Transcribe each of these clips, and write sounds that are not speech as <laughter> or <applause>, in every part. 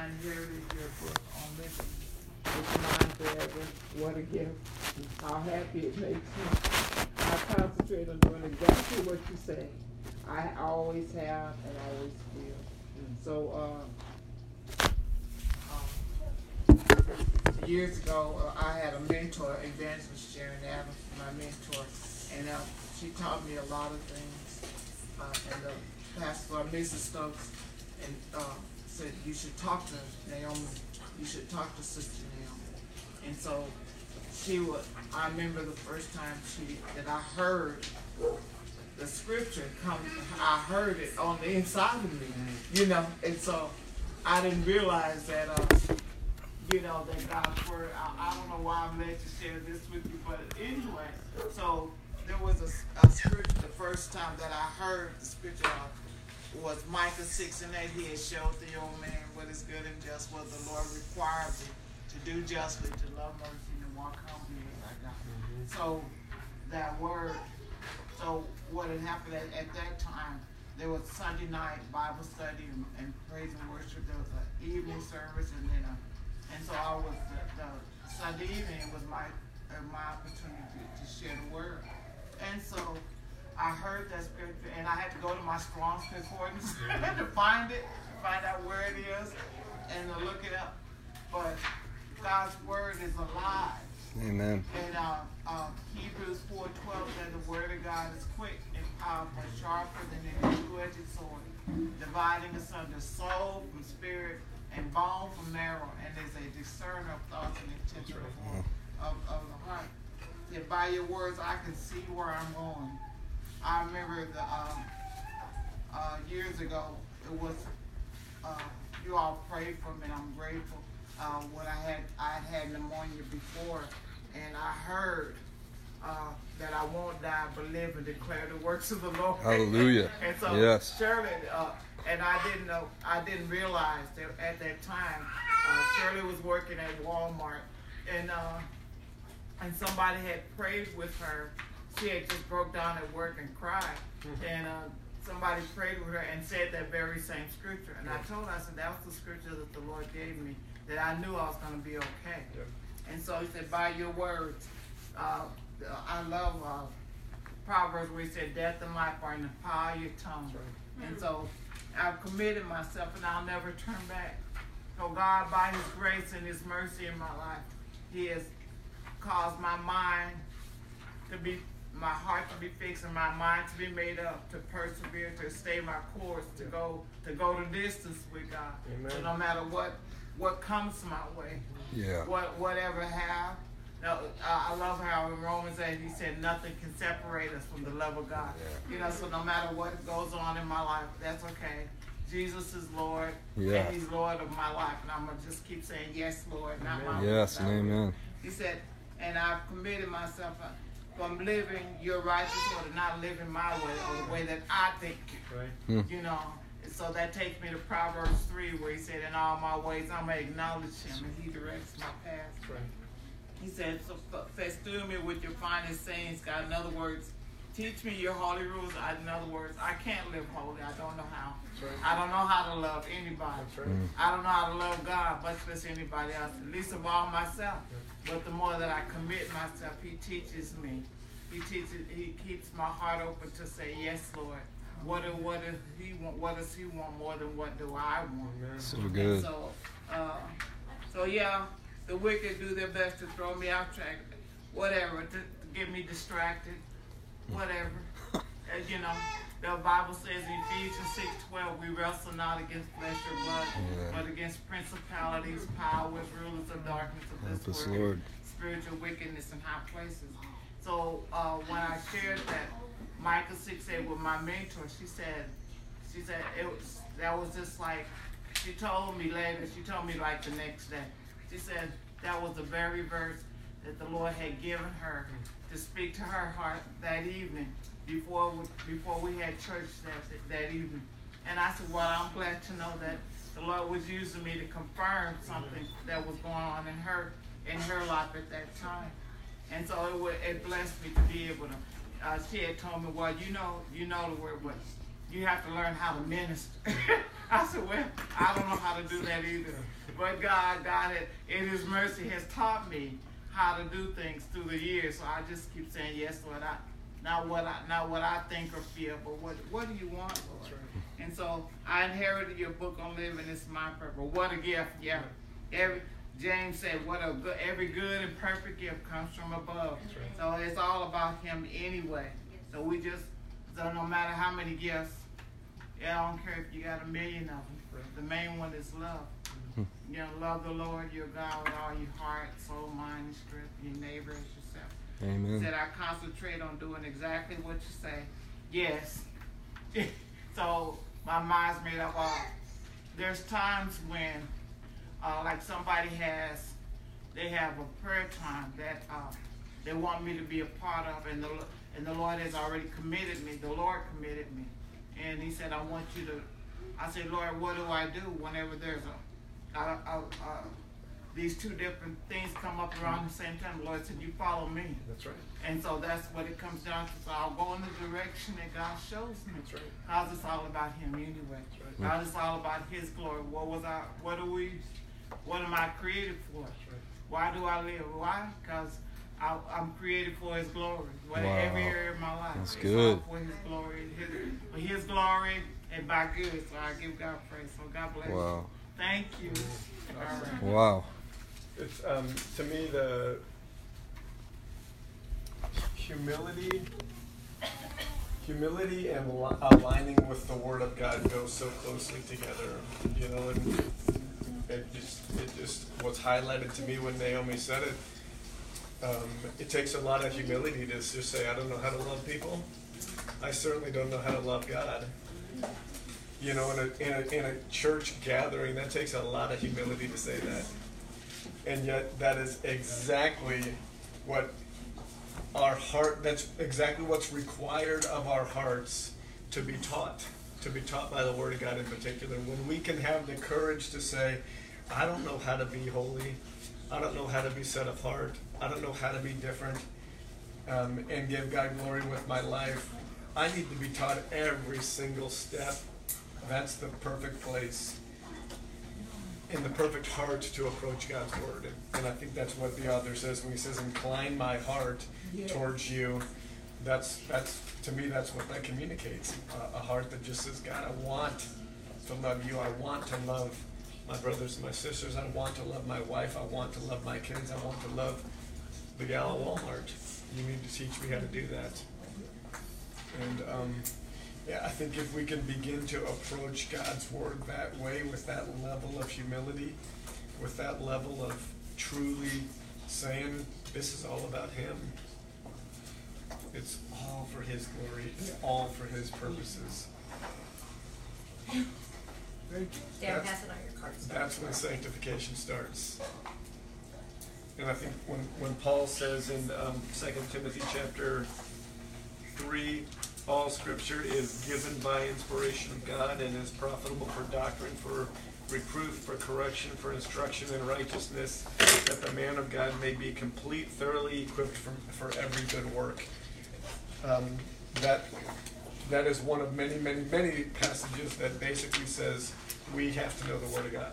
Inherited your book on living. It's mine forever. What a gift. How happy it makes me. I concentrate on doing exactly what you say. I always have and always will. So, uh, years ago, uh, I had a mentor, Evangelist Sharon Adams, my mentor, and uh, she taught me a lot of things. Uh, and the pastor, uh, Mrs. Stokes, and said you should talk to Naomi. You should talk to Sister Naomi. And so she would. I remember the first time she that I heard the scripture come. I heard it on the inside of me, you know. And so I didn't realize that. Uh, you know that God's word. I, I don't know why I'm led to share this with you, but anyway, so there was a, a scripture the first time that I heard the scripture was Micah 6 and 8. He had showed the old man what is good and just, what the Lord requires him to do justly, to love mercy, and walk humbly I God. Mm-hmm. So that word, so what had happened at, at, that time, there was Sunday night Bible study and, and praise and worship. There was an evening service and then a, and so I was, the, the Sunday evening was my, uh, my opportunity to share the word. And so I heard that scripture, and I had to go to my Strong's Concordance <laughs> to find it, find out where it is, and to look it up. But God's word is alive. Amen. And uh, uh, Hebrews 4.12 says the word of God is quick and powerful, sharper than any two-edged sword, dividing asunder soul from spirit and bone from marrow, and is a discerner of thoughts and intentions of, of, of the heart. If by your words I can see where I'm going. I remember the um, uh, years ago, it was uh, you all prayed for me, I'm grateful. Uh, when I had I had pneumonia before, and I heard uh, that I won't die but live and declare the works of the Lord. Hallelujah. <laughs> and so yes. Shirley, uh, and I didn't know, I didn't realize that at that time, uh, Shirley was working at Walmart, and uh, and somebody had prayed with her. She had just broke down at work and cried, mm-hmm. and uh, somebody prayed with her and said that very same scripture. And I told her, I said that was the scripture that the Lord gave me, that I knew I was going to be okay. And so he said, by your words, uh, I love uh, Proverbs where he said, death and life are in the power of your tongue. Right. And so I've committed myself and I'll never turn back. So God, by his grace and his mercy in my life, he has caused my mind to be, my heart to be fixed and my mind to be made up, to persevere, to stay my course, to go, to go the distance with God. Amen. So no matter what, what comes my way, yeah. what, whatever have, no, I love how in Romans 8 he said nothing can separate us from the love of God. Yeah. You know, so no matter what goes on in my life, that's okay. Jesus is Lord, yeah. and He's Lord of my life, and I'm gonna just keep saying yes, Lord, not amen. my yes, and amen. He said, and I've committed myself from living your righteous order, not living my way or the way that I think. Right. Hmm. You know, so that takes me to Proverbs 3, where he said, In all my ways I'm going to acknowledge him, and he directs my path. Right. He said, so festoon me with your finest sayings, God. In other words, teach me your holy rules. In other words, I can't live holy. I don't know how. Right. I don't know how to love anybody. Right. I don't know how to love God, much less anybody else, least of all myself. But the more that I commit myself, He teaches me. He teaches. He keeps my heart open to say, "Yes, Lord." What do, what does He want? What does He want more than what do I want? So good. And so, uh, so yeah, the wicked do their best to throw me off track, whatever, to, to get me distracted, whatever. As <laughs> you know, the Bible says in Ephesians 6 12, we wrestle not against flesh or blood, yeah. but against principalities, powers, rulers of darkness of this world, Lord. spiritual wickedness in high places. So uh, when I shared that Micah 6 8 with my mentor, she said, she said it was that was just like she told me later, she told me like the next day. She said that was the very verse that the Lord had given her to speak to her heart that evening before we, before we had church that, that evening. And I said, well, I'm glad to know that the Lord was using me to confirm something that was going on in her in her life at that time. And so it, it blessed me to be able to. Uh, she had told me, well, you know, you know the word, but you have to learn how to minister. <laughs> I said, well, I don't know how to do that either. But God, God, had, in His mercy, has taught me how to do things through the years. So I just keep saying yes, Lord. I, not what I, not what I think or feel, but what, what do you want, Lord? And so I inherited your book on living. It's my purpose. What a gift, yeah. Every James said, "What a good, every good and perfect gift comes from above." So it's all about Him anyway. So we just, so no matter how many gifts, yeah, I don't care if you got a million of them. The main one is love. Mm-hmm. You know, love the Lord your God with all your heart, soul, mind, and strength. Your neighbors as yourself. Amen. Said I concentrate on doing exactly what you say. Yes. <laughs> so my mind's made up. Uh, there's times when, uh, like somebody has, they have a prayer time that uh, they want me to be a part of, and the and the Lord has already committed me. The Lord committed me, and He said, I want you to. I said, Lord, what do I do whenever there's a, a, a, a these two different things come up around the same time. The Lord said, You follow me. That's right. And so that's what it comes down to. So I'll go in the direction that God shows me. That's right. Cause it's all about Him anyway. That's right. God it's all about His glory. What was I? What are we? What am I created for? That's right. Why do I live? Why? Because I, I'm created for His glory. What Wow. every area of my life. That's it's good. all for His glory. His, for His glory and by good. So I give God praise. So God bless you. Wow. Thank you. All right. Wow. It's um, to me the humility, humility and li- aligning with the Word of God go so closely together. You know, and it just it just was highlighted to me when Naomi said it. Um, it takes a lot of humility to just say, I don't know how to love people. I certainly don't know how to love God. You know, in a, in a, in a church gathering, that takes a lot of humility to say that. And yet, that is exactly what our heart, that's exactly what's required of our hearts to be taught, to be taught by the Word of God in particular. When we can have the courage to say, I don't know how to be holy, I don't know how to be set apart, I don't know how to be different, um, and give God glory with my life. I need to be taught every single step. That's the perfect place in the perfect heart to approach God's word. And, and I think that's what the author says when he says, "Incline my heart towards you." That's that's to me that's what that communicates. A, a heart that just says, "God, I want to love you. I want to love my brothers and my sisters. I want to love my wife. I want to love my kids. I want to love the gal at Walmart. You need to teach me how to do that." And um, yeah, I think if we can begin to approach God's word that way, with that level of humility, with that level of truly saying, this is all about Him. It's all for His glory. It's all for His purposes. Very. Dan, That's- pass it on your cards. That's when sanctification starts. And I think when, when Paul says in um, 2 Timothy chapter 3, all scripture is given by inspiration of God and is profitable for doctrine, for reproof, for correction, for instruction in righteousness, that the man of God may be complete, thoroughly equipped for, for every good work. Um, that that is one of many, many, many passages that basically says we have to know the Word of God.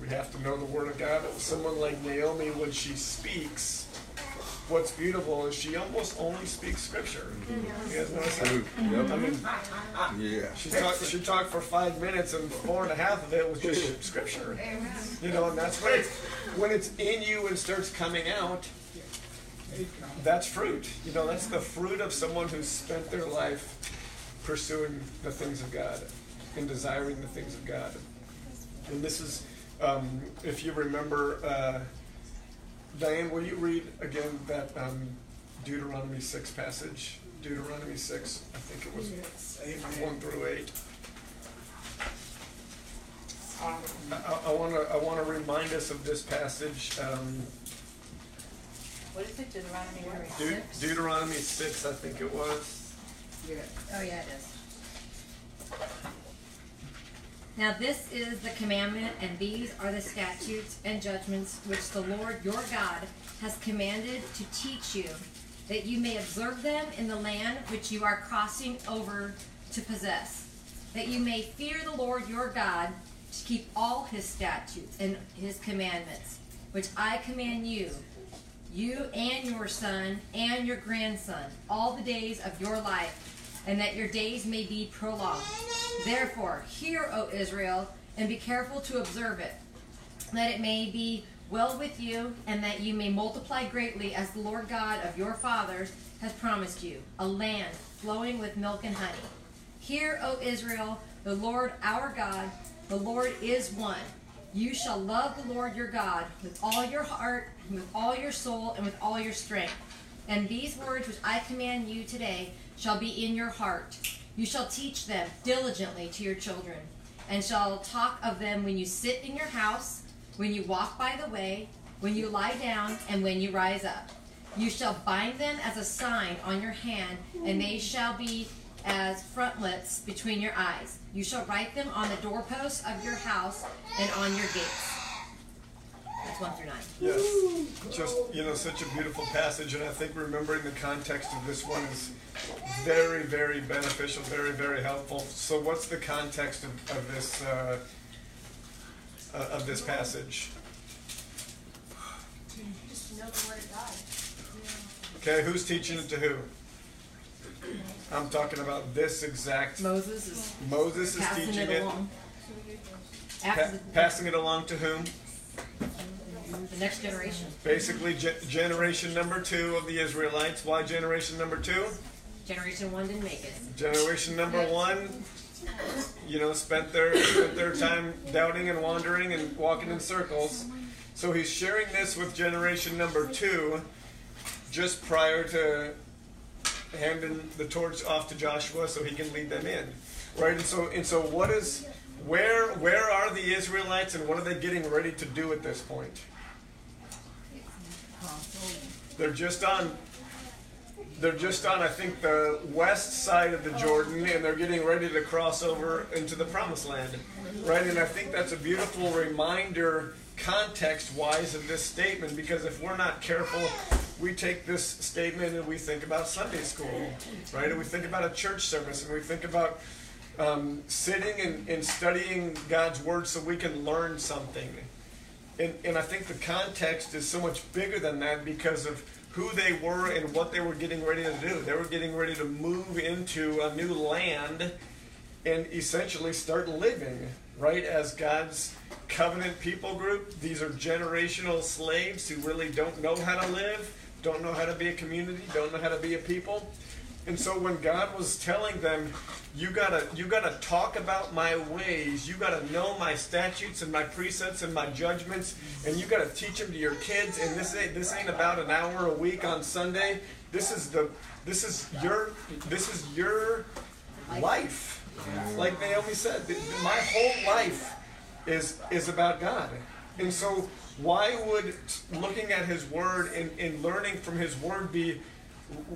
We have to know the Word of God. Someone like Naomi, when she speaks, what's beautiful is she almost only speaks Scripture. You guys notice that? True. I mean, Yeah. she talked. She talked for five minutes, and four and a half of it was just <laughs> Scripture. Amen. You know, and that's when it's when it's in you and starts coming out. There you go. That's fruit. You know, that's the fruit of someone who's spent their life pursuing the things of God and desiring the things of God. And this is, um, if you remember, uh, Diane, will you read again that um, Deuteronomy 6 passage? Deuteronomy 6, I think it was Yes. 1 through 8. Um, I, I want to I want to remind us of this passage. Um, What is it, Deuteronomy where? Deut- Deuteronomy 6, I think it was. yeah. Oh, yeah, it is. Now this is the commandment, and these are the statutes and judgments which the Lord your God has commanded to teach you, that you may observe them in the land which you are crossing over to possess, that you may fear the Lord your God to keep all his statutes and his commandments, which I command you, you and your son and your grandson, all the days of your life, and that your days may be prolonged. Therefore, hear, O Israel, and be careful to observe it, that it may be well with you, and that you may multiply greatly, as the Lord God of your fathers has promised you, a land flowing with milk and honey. Hear, O Israel, the Lord our God, the Lord is one. You shall love the Lord your God with all your heart, with all your soul, and with all your strength. And these words which I command you today shall be in your heart. You shall teach them diligently to your children, and shall talk of them when you sit in your house, when you walk by the way, when you lie down, and when you rise up. You shall bind them as a sign on your hand, and they shall be as frontlets between your eyes. You shall write them on the doorposts of your house and on your gates. That's one through nine. Yes, just you know, such a beautiful passage, and I think remembering the context of this one is very, very beneficial, very, very helpful. So, what's the context of, of this uh, uh, of this passage? Just to know the word of God. Okay, who's teaching it to who? I'm talking about this exact. Moses is Moses is teaching it it, pa- passing it along to whom? The, next generation. Basically, ge- generation number two of the Israelites. Why generation number two? Generation one didn't make it. Generation number one, you know, spent their spent their time doubting and wandering and walking in circles. So he's sharing this with generation number two, just prior to handing the torch off to Joshua, so he can lead them in, right? And so and so, what is where where are the Israelites and what are they getting ready to do at this point? They're just on they're just on, I think, the west side of the Jordan, and they're getting ready to cross over into the Promised Land, right? And I think that's a beautiful reminder, context-wise, of this statement. Because if we're not careful, we take this statement and we think about Sunday school, right? And we think about a church service, and we think about um, sitting and, and studying God's word so we can learn something. And, and I think the context is so much bigger than that because of who they were and what they were getting ready to do. They were getting ready to move into a new land and essentially start living, right, as God's covenant people group. These are generational slaves who really don't know how to live, don't know how to be a community, don't know how to be a people. And so when God was telling them, you gotta you gotta talk about my ways, you gotta know my statutes and my precepts and my judgments, and you gotta teach them to your kids. And this ain't this ain't about an hour a week on Sunday. This is the this is your this is your life. Like Naomi said, my whole life is is about God. And so why would looking at his word and, and learning from his word be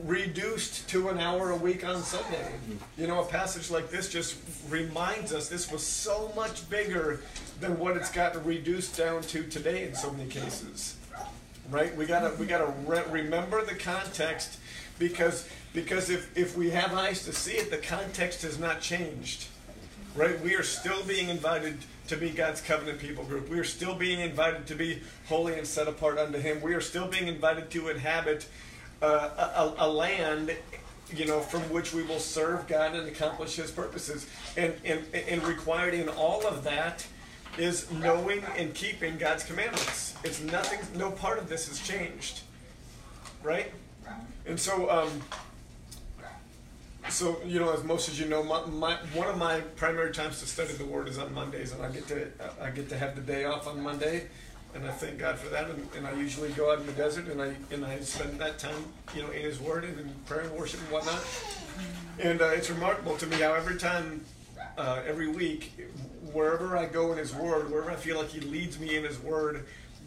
reduced to an hour a week on Sunday. You know, a passage like this just reminds us this was so much bigger than what it's gotten reduced down to today in so many cases. Right? We gotta we gotta re- remember the context because because if if we have eyes to see it, the context has not changed. Right? We are still being invited to be God's covenant people group. We are still being invited to be holy and set apart unto Him. We are still being invited to inhabit uh, a, a, land, you know, from which we will serve God and accomplish His purposes. And, and, and required in all of that is knowing and keeping God's commandments. It's nothing, no part of this has changed. Right? And so, um, so you know, as most as you know, my, my one of my primary times to study the Word is on Mondays, and I get to I get to have the day off on Monday, and I thank God for that. And, and I usually go out in the desert, and I and I spend that time, you know, in His Word and in prayer and worship and whatnot. And uh, it's remarkable to me how every time, uh, every week, wherever I go in His Word, wherever I feel like He leads me in His Word.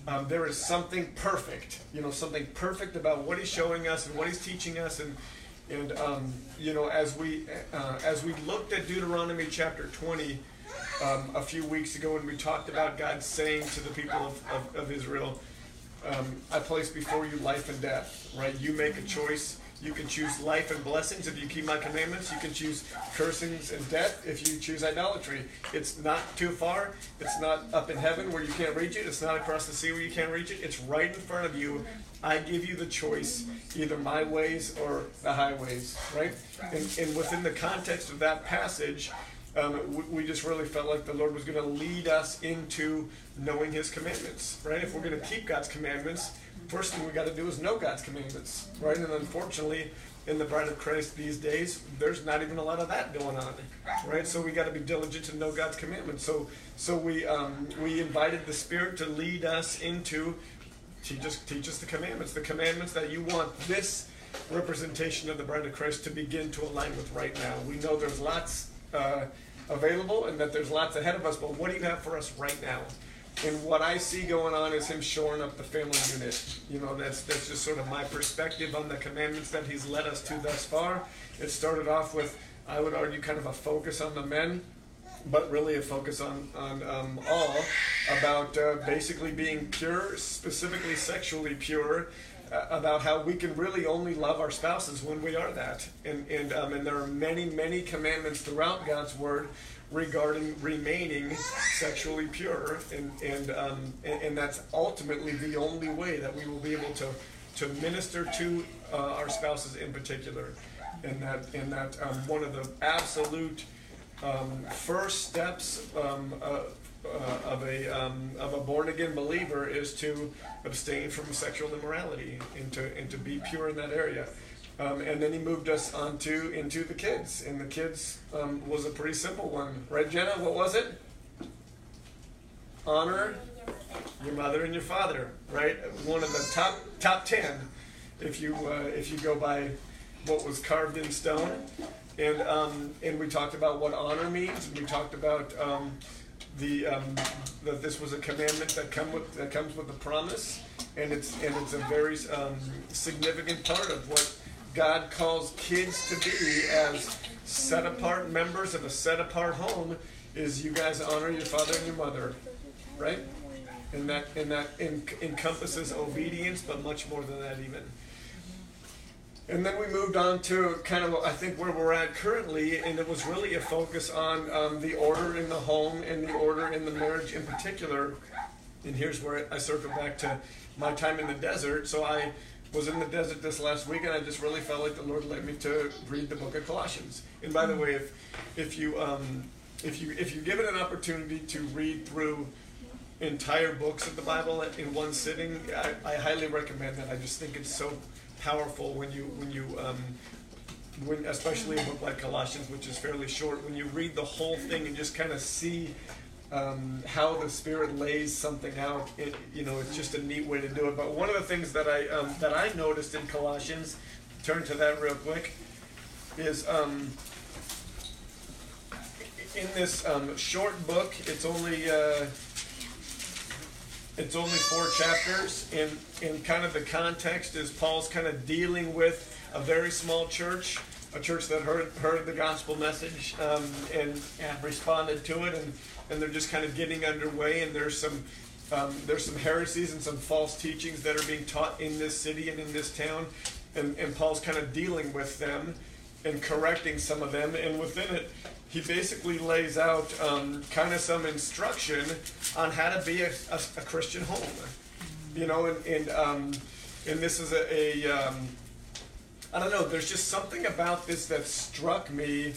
Um, there is something perfect, you know, something perfect about what he's showing us and what he's teaching us, and and um, you know, as we uh, as we looked at Deuteronomy chapter twenty um, a few weeks ago, when we talked about God saying to the people of, of, of Israel, um, "I place before you life and death. Right? You make a choice. You can choose life and blessings if you keep my commandments. You can choose cursings and death if you choose idolatry. It's not too far. It's not up in heaven where you can't reach it. It's not across the sea where you can't reach it. It's right in front of you. I give you the choice, either my ways or the highways, right? And, and within the context of that passage, um, we, we just really felt like the Lord was going to lead us into knowing His commandments, right? If we're going to keep God's commandments, first thing we got to do is know God's commandments, right? And unfortunately, in the bride of Christ these days, there's not even a lot of that going on, right? So we got to be diligent to know God's commandments. So, so we um, we invited the Spirit to lead us into teach us teach us the commandments, the commandments that you want this representation of the bride of Christ to begin to align with right now. We know there's lots uh, available and that there's lots ahead of us, but what do you have for us right now? And what I see going on is him shoring up the family unit. You know, that's that's just sort of my perspective on the commandments that he's led us to thus far. It started off with, I would argue, kind of a focus on the men, but really a focus on on um, all about uh, basically being pure, specifically sexually pure, about how we can really only love our spouses when we are that. And and um, and there are many many commandments throughout God's word regarding remaining sexually pure, and and, um, and and that's ultimately the only way that we will be able to to minister to uh, our spouses in particular, and that and that um, one of the absolute um, first steps um, uh, uh, of a um, of a born again believer is to abstain from sexual immorality and to and to be pure in that area. Um, and then he moved us onto into the kids, and the kids um, was a pretty simple one, right, Jenna? What was it? Honor your mother and your father, right? One of the top top ten, if you uh, if you go by what was carved in stone, and um, and we talked about what honor means, we talked about um, the um, that this was a commandment that come with that comes with a promise, and it's and it's a very um, significant part of what God calls kids to be as set apart members of a set apart home. Is you guys honor your father and your mother, right? And that and that en- encompasses obedience, but much more than that even. And then we moved on to kind of, I think, where we're at currently, and it was really a focus on um, the order in the home and the order in the marriage in particular. And here's where I circle back to my time in the desert. So I was in the desert this last week, and I just really felt like the Lord led me to read the book of Colossians. And by the way, if if you um, if you if you're given an opportunity to read through entire books of the Bible in one sitting, I, I highly recommend that. I just think it's so powerful when you when you um, when especially a book like Colossians, which is fairly short, when you read the whole thing and just kind of see um, how the Spirit lays something out. It, you know, it's just a neat way to do it. But one of the things that I um, that I noticed in Colossians, turn to that real quick, is um, in this um, short book. It's only. Uh, it's only four chapters, and, and kind of the context is Paul's kind of dealing with a very small church, a church that heard heard the gospel message um, and, and responded to it, and, and they're just kind of getting underway, and there's some um, there's some heresies and some false teachings that are being taught in this city and in this town, and, and Paul's kind of dealing with them and correcting some of them, and within it, he basically lays out um, kind of some instruction on how to be a, a, a Christian home. You know, and and, um, and this is a, a um, I don't know. There's just something about this that struck me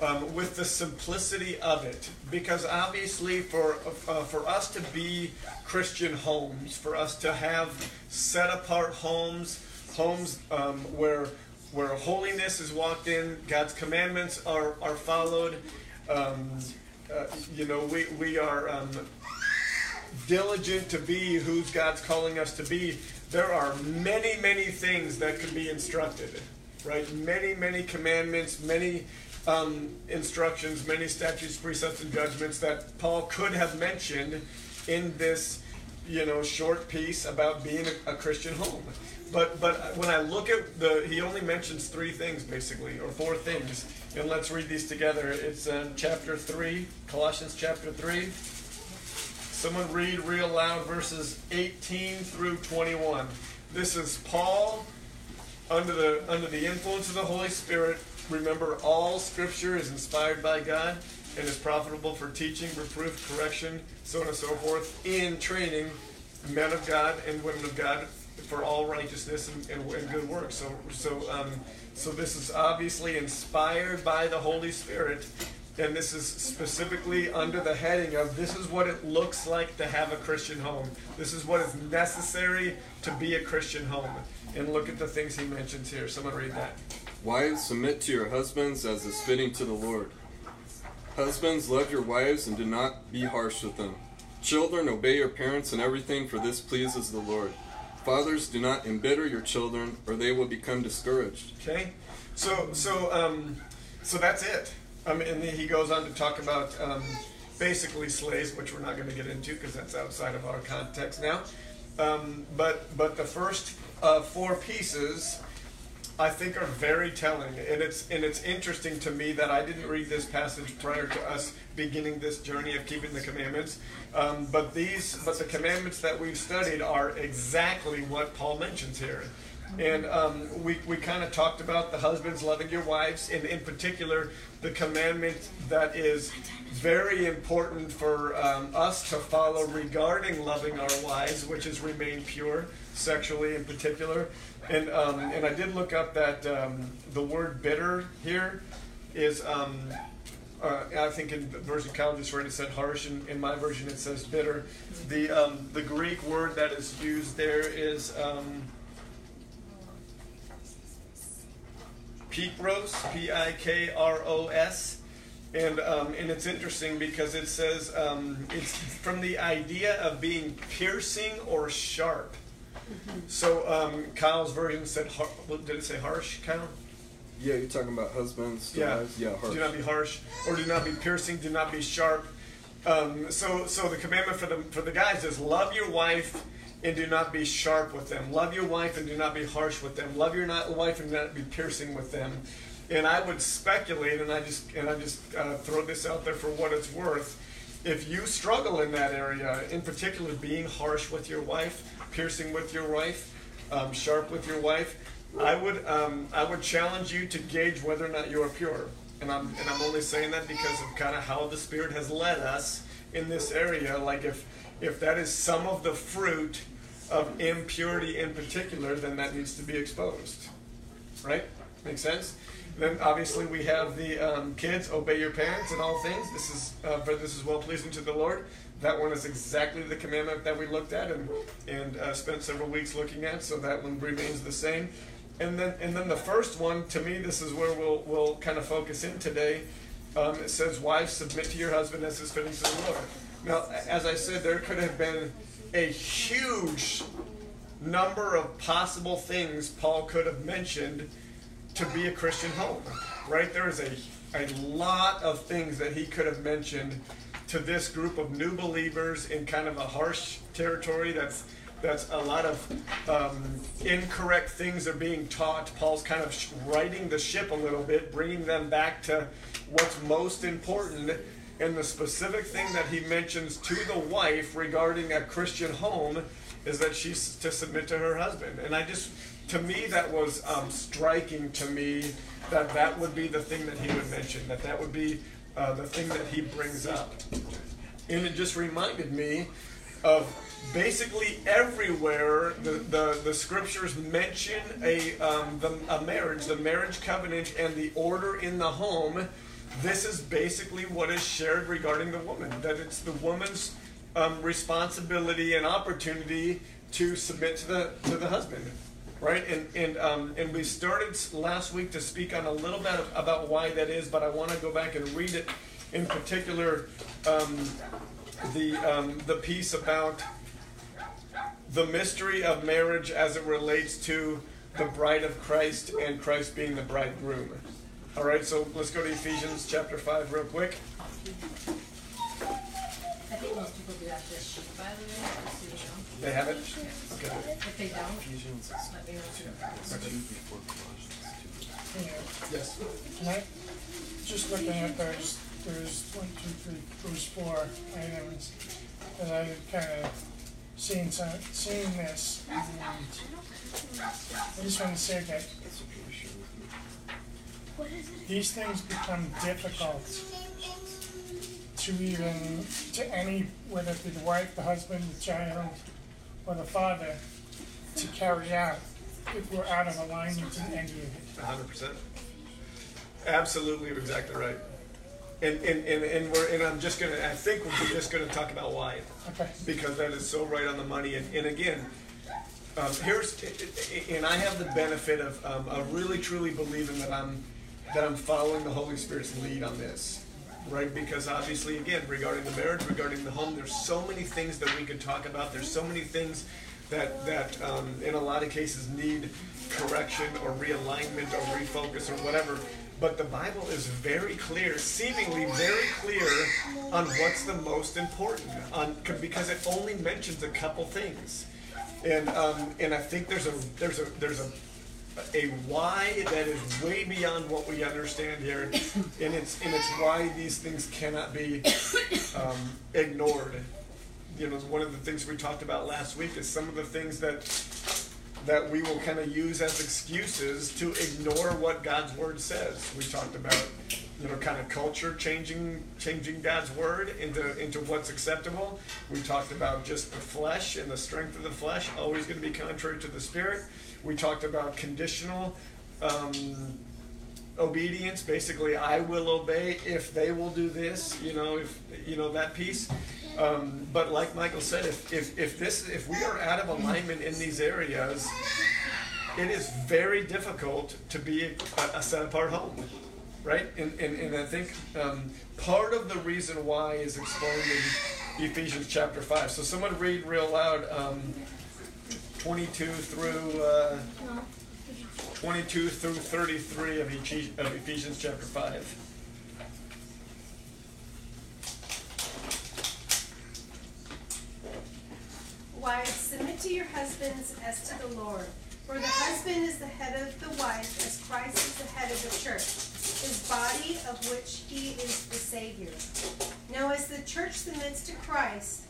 um, with the simplicity of it, because obviously for uh, for us to be Christian homes, for us to have set apart homes, homes um, where where holiness is walked in, God's commandments are, are followed. Um, uh, you know, we, we are um, diligent to be who God's calling us to be. There are many, many things that could be instructed, right? Many, many commandments, many um, instructions, many statutes, precepts, and judgments that Paul could have mentioned in this, you know, short piece about being a, a Christian home. But but when I look at the, he only mentions three things basically, or four things, and let's read these together. It's in chapter three, Colossians chapter three. Someone read real loud verses 18 through 21. This is Paul under the under the influence of the Holy Spirit. Remember, all Scripture is inspired by God and is profitable for teaching, reproof, correction, so on and so forth, in training men of God and women of God for all righteousness and, and, and good works. So, so, um, so this is obviously inspired by the Holy Spirit, and this is specifically under the heading of this is what it looks like to have a Christian home. This is what is necessary to be a Christian home. And look at the things he mentions here. Someone read that. Wives, submit to your husbands as is fitting to the Lord. Husbands, love your wives and do not be harsh with them. Children, obey your parents in everything, for this pleases the Lord. Fathers, do not embitter your children, or they will become discouraged. Okay, so so um, so that's it. Um, and then he goes on to talk about um, basically slaves, which we're not going to get into because that's outside of our context now. Um, but but the first uh, four pieces. I think are very telling, and it's and it's interesting to me that I didn't read this passage prior to us beginning this journey of keeping the commandments. Um, but these, but the commandments that we've studied are exactly what Paul mentions here. And um, we, we kind of talked about the husbands loving your wives, and in particular, the commandment that is very important for um, us to follow regarding loving our wives, which is remain pure sexually in particular. And um, and I did look up that um, the word bitter here is um, uh, I think in the version Cal just read it said harsh. In, in my version it says bitter. The um, the Greek word that is used there is um, pikros, p i k r o s. And, um, and it's interesting because it says um, it's from the idea of being piercing or sharp. So um, Kyle's version said, har- what, did it say harsh, Kyle? Yeah, you're talking about husbands Yeah. wives? Yeah, harsh. Do not be harsh, or do not be piercing. Do not be sharp. Um, so, so the commandment for the for the guys is love your wife and do not be sharp with them. Love your wife and do not be harsh with them. Love your not wife and do not be piercing with them. And I would speculate, and I just and I just uh, throw this out there for what it's worth. If you struggle in that area, in particular, being harsh with your wife, piercing with your wife, um, sharp with your wife, I would um, I would challenge you to gauge whether or not you are pure. And I'm and I'm only saying that because of kind of how the Spirit has led us in this area. Like if if that is some of the fruit of impurity in particular, then that needs to be exposed. Right? Make sense? Then obviously we have the um, kids obey your parents in all things. This is uh, for this is well pleasing to the Lord. That one is exactly the commandment that we looked at and and uh, spent several weeks looking at. So that one remains the same. And then and then the first one to me, this is where we'll we'll kind of focus in today. Um, it says, "Wives, submit to your husband as is fitting to the Lord." Now, as I said, there could have been a huge number of possible things Paul could have mentioned to be a Christian home, right? There is a, a lot of things that he could have mentioned to this group of new believers in kind of a harsh territory that's that's a lot of um, incorrect things are being taught. Paul's kind of righting the ship a little bit, bringing them back to what's most important. And the specific thing that he mentions to the wife regarding a Christian home is that she's to submit to her husband. And I just, to me, that was um, striking to me that that would be the thing that he would mention, that that would be uh, the thing that he brings up. And it just reminded me of basically everywhere the, the, the scriptures mention a, um, the, a marriage, the marriage covenant, and the order in the home. This is basically what is shared regarding the woman that it's the woman's um, responsibility and opportunity to submit to the to the husband, right? And and um, and we started last week to speak on a little bit about why that is, but I want to go back and read it in particular. Um, the um, the piece about the mystery of marriage as it relates to the bride of Christ and Christ being the bridegroom. All right, so let's go to Ephesians chapter 5 real quick. I think most people do have this by the way, just so you know. They have it? Okay. If they don't, Ephesians let me know. two before Colossians two. Yes. Tonight, just looking at those, there's one, two, three, there's four items that I kind of seen some, seen this. and I just want to say that these things become difficult to even, to any, whether it be the wife, the husband, the child, or the father, to carry out if we're out of alignment in any of it. hundred percent. Absolutely, you're exactly right. And, and, and, and we're, and I'm just gonna, I think we're just gonna talk about why. Okay. because that is so right on the money. And, and again, um, here's and I have the benefit of, um, of really truly believing that I'm that I'm following the Holy Spirit's lead on this, right? Because obviously, again, regarding the marriage, regarding the home, there's so many things that we could talk about. There's so many things that that um, in a lot of cases need correction or realignment or refocus or whatever. But the Bible is very clear, seemingly very clear, on what's the most important, on because it only mentions a couple things, and um, and I think there's a there's a there's a a why that is way beyond what we understand here, and it's and it's why these things cannot be um, ignored. You know, one of the things we talked about last week is some of the things that that we will kind of use as excuses to ignore what God's word says. We talked about, you know, kind of culture changing changing God's word into into what's acceptable. We talked about just the flesh and the strength of the flesh always going to be contrary to the spirit. We talked about conditional um, obedience. Basically, I will obey if they will do this. You know, if you know that piece. Um, but like Michael said, if, if, if this if we are out of alignment in these areas, it is very difficult to be a, a set apart home, right? And, and, and I think um, part of the reason why is explained in Ephesians chapter five. So someone read real loud, um, twenty-two through. Uh, 22 through 33 of of Ephesians chapter 5. Wives, submit to your husbands as to the Lord. For the husband is the head of the wife, as Christ is the head of the church, his body of which he is the Savior. Now, as the church submits to Christ,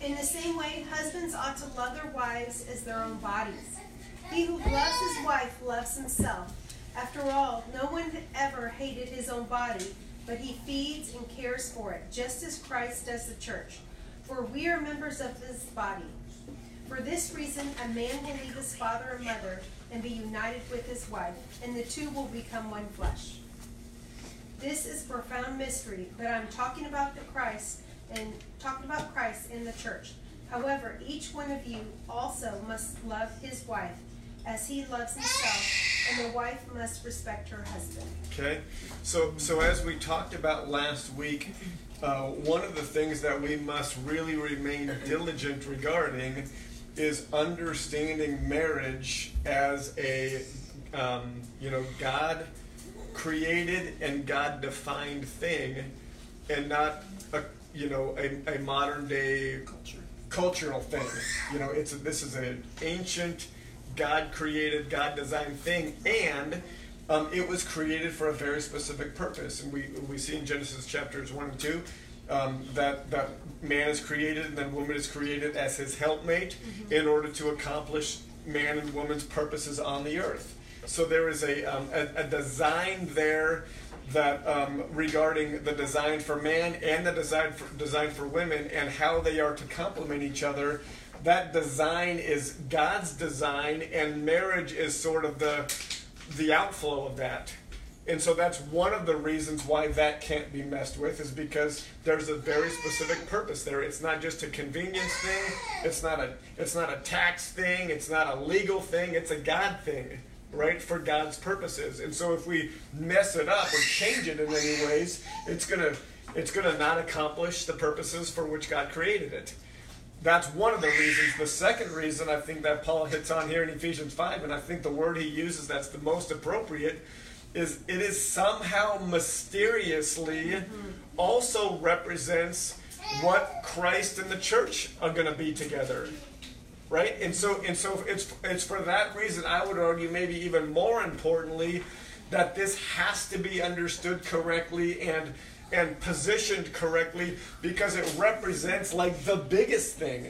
In the same way, husbands ought to love their wives as their own bodies. He who loves his wife loves himself. After all, no one ever hated his own body, but he feeds and cares for it, just as Christ does the church. For we are members of his body. For this reason, a man will leave his father and mother and be united with his wife, and the two will become one flesh. This is a profound mystery, but I'm talking about the Christ and talking about Christ in the church. However, each one of you also must love his wife as he loves himself, and the wife must respect her husband. Okay, so so as we talked about last week, uh, one of the things that we must really remain diligent regarding is understanding marriage as a um, you know God created and God defined thing, and not a you know a, a modern day cultural thing. You know, it's a, this is an ancient God created, God designed thing, and um, it was created for a very specific purpose. And we we see in Genesis chapters one and two. Um, that that man is created and then woman is created as his helpmate in order to accomplish man and woman's purposes on the earth. So there is a um, a, a design there that um, regarding the design for man and the design for, design for women and how they are to complement each other. That design is God's design, and marriage is sort of the the outflow of that. And so that's one of the reasons why that can't be messed with is because there's a very specific purpose there. It's not just a convenience thing. It's not a it's not a tax thing. It's not a legal thing. It's a God thing, right? For God's purposes. And so if we mess it up or change it in any ways, it's gonna it's gonna not accomplish the purposes for which God created it. that's one of the reasons. The second reason I think that Paul hits on here in Ephesians 5, and I think the word he uses that's the most appropriate, is it is somehow mysteriously mm-hmm. also represents what Christ and the church are going to be together. Right? And so and so it's it's for that reason I would argue maybe even more importantly that this has to be understood correctly and and positioned correctly because it represents like the biggest thing.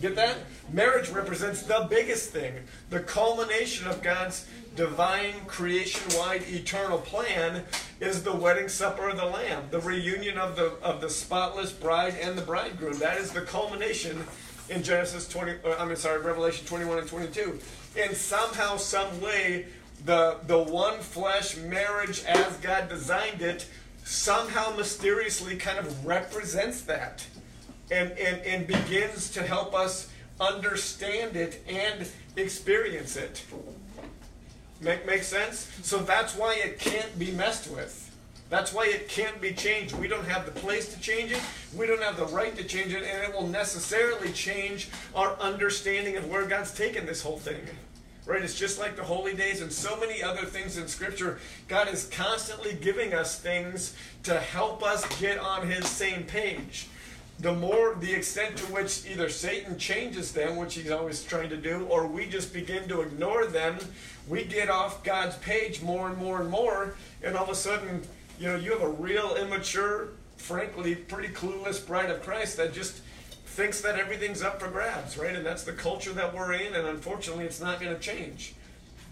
Get that? Marriage represents the biggest thing, the culmination of God's divine creation wide eternal plan is the wedding supper of the lamb the reunion of the of the spotless bride and the bridegroom that is the culmination in genesis 20 uh, i mean sorry revelation 21 and 22 and somehow some way the the one flesh marriage as god designed it somehow mysteriously kind of represents that and and, and begins to help us understand it and experience it Make, make sense? So that's why it can't be messed with. That's why it can't be changed. We don't have the place to change it. We don't have the right to change it, and it will necessarily change our understanding of where God's taken this whole thing. Right? It's just like the holy days and so many other things in Scripture. God is constantly giving us things to help us get on His same page the more the extent to which either Satan changes them, which he's always trying to do, or we just begin to ignore them, we get off God's page more and more and more, and all of a sudden, you know, you have a real immature, frankly, pretty clueless bride of Christ that just thinks that everything's up for grabs, right? And that's the culture that we're in, and unfortunately, it's not going to change.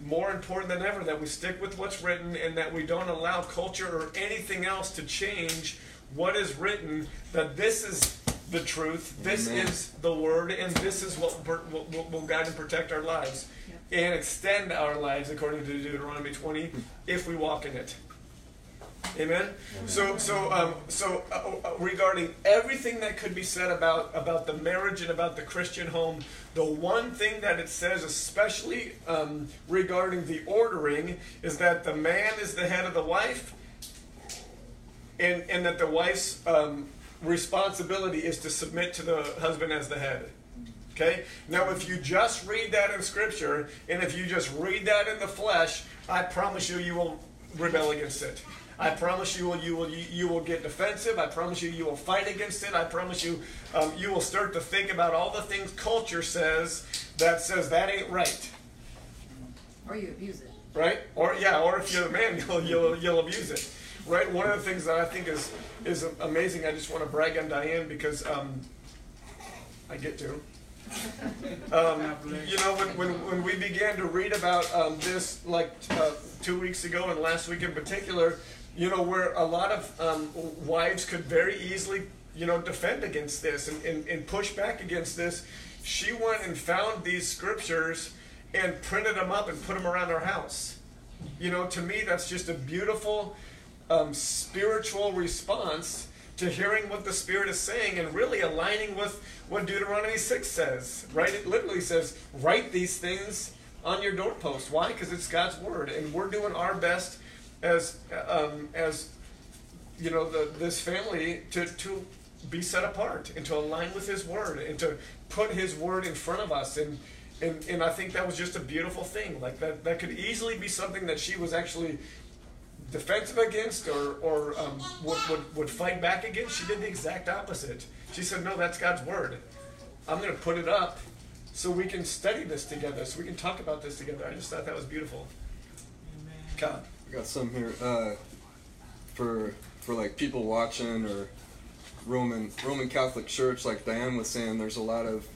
More important than ever that we stick with what's written and that we don't allow culture or anything else to change what is written, that this is the truth, this Amen. is the word, and this is what will, will, will guide and protect our lives and extend our lives according to Deuteronomy 20 if we walk in it. Amen. So, so, um, so uh, uh, regarding everything that could be said about about the marriage and about the Christian home, the one thing that it says, especially um, regarding the ordering, is that the man is the head of the wife, and and that the wife's um, responsibility is to submit to the husband as the head. Okay? Now, if you just read that in Scripture, and if you just read that in the flesh, I promise you, you will rebel against it. I promise you, will you will you will get defensive. I promise you, you will fight against it. I promise you, um, you will start to think about all the things culture says that says that ain't right, Or you abuse it. right? Or yeah, or if you're a man, <laughs> you'll you'll, you'll abuse it, right? One of the things that I think is is amazing. I just want to brag on Diane because um, I get to. <laughs> Um, you know, when, when, when we began to read about um, this, like uh, two weeks ago and last week in particular, you know, where a lot of um, wives could very easily, you know, defend against this and, and, and push back against this, she went and found these scriptures and printed them up and put them around her house. You know, to me, that's just a beautiful um, spiritual response to hearing what the Spirit is saying and really aligning with what Deuteronomy 6 says, right? It literally says, write these things on your doorpost. Why? Because it's God's Word. And we're doing our best as, um, as you know, the, this family to, to be set apart and to align with His Word and to put His Word in front of us. And, and, and I think that was just a beautiful thing. Like that, that could easily be something that she was actually defensive against or, or um, would, would, would fight back against. She did the exact opposite. She said, No, that's God's word. I'm going to put it up so we can study this together, so we can talk about this together. I just thought that was beautiful. God. I got some here uh, for for like people watching or Roman Roman Catholic Church. Like Diane was saying, there's a lot of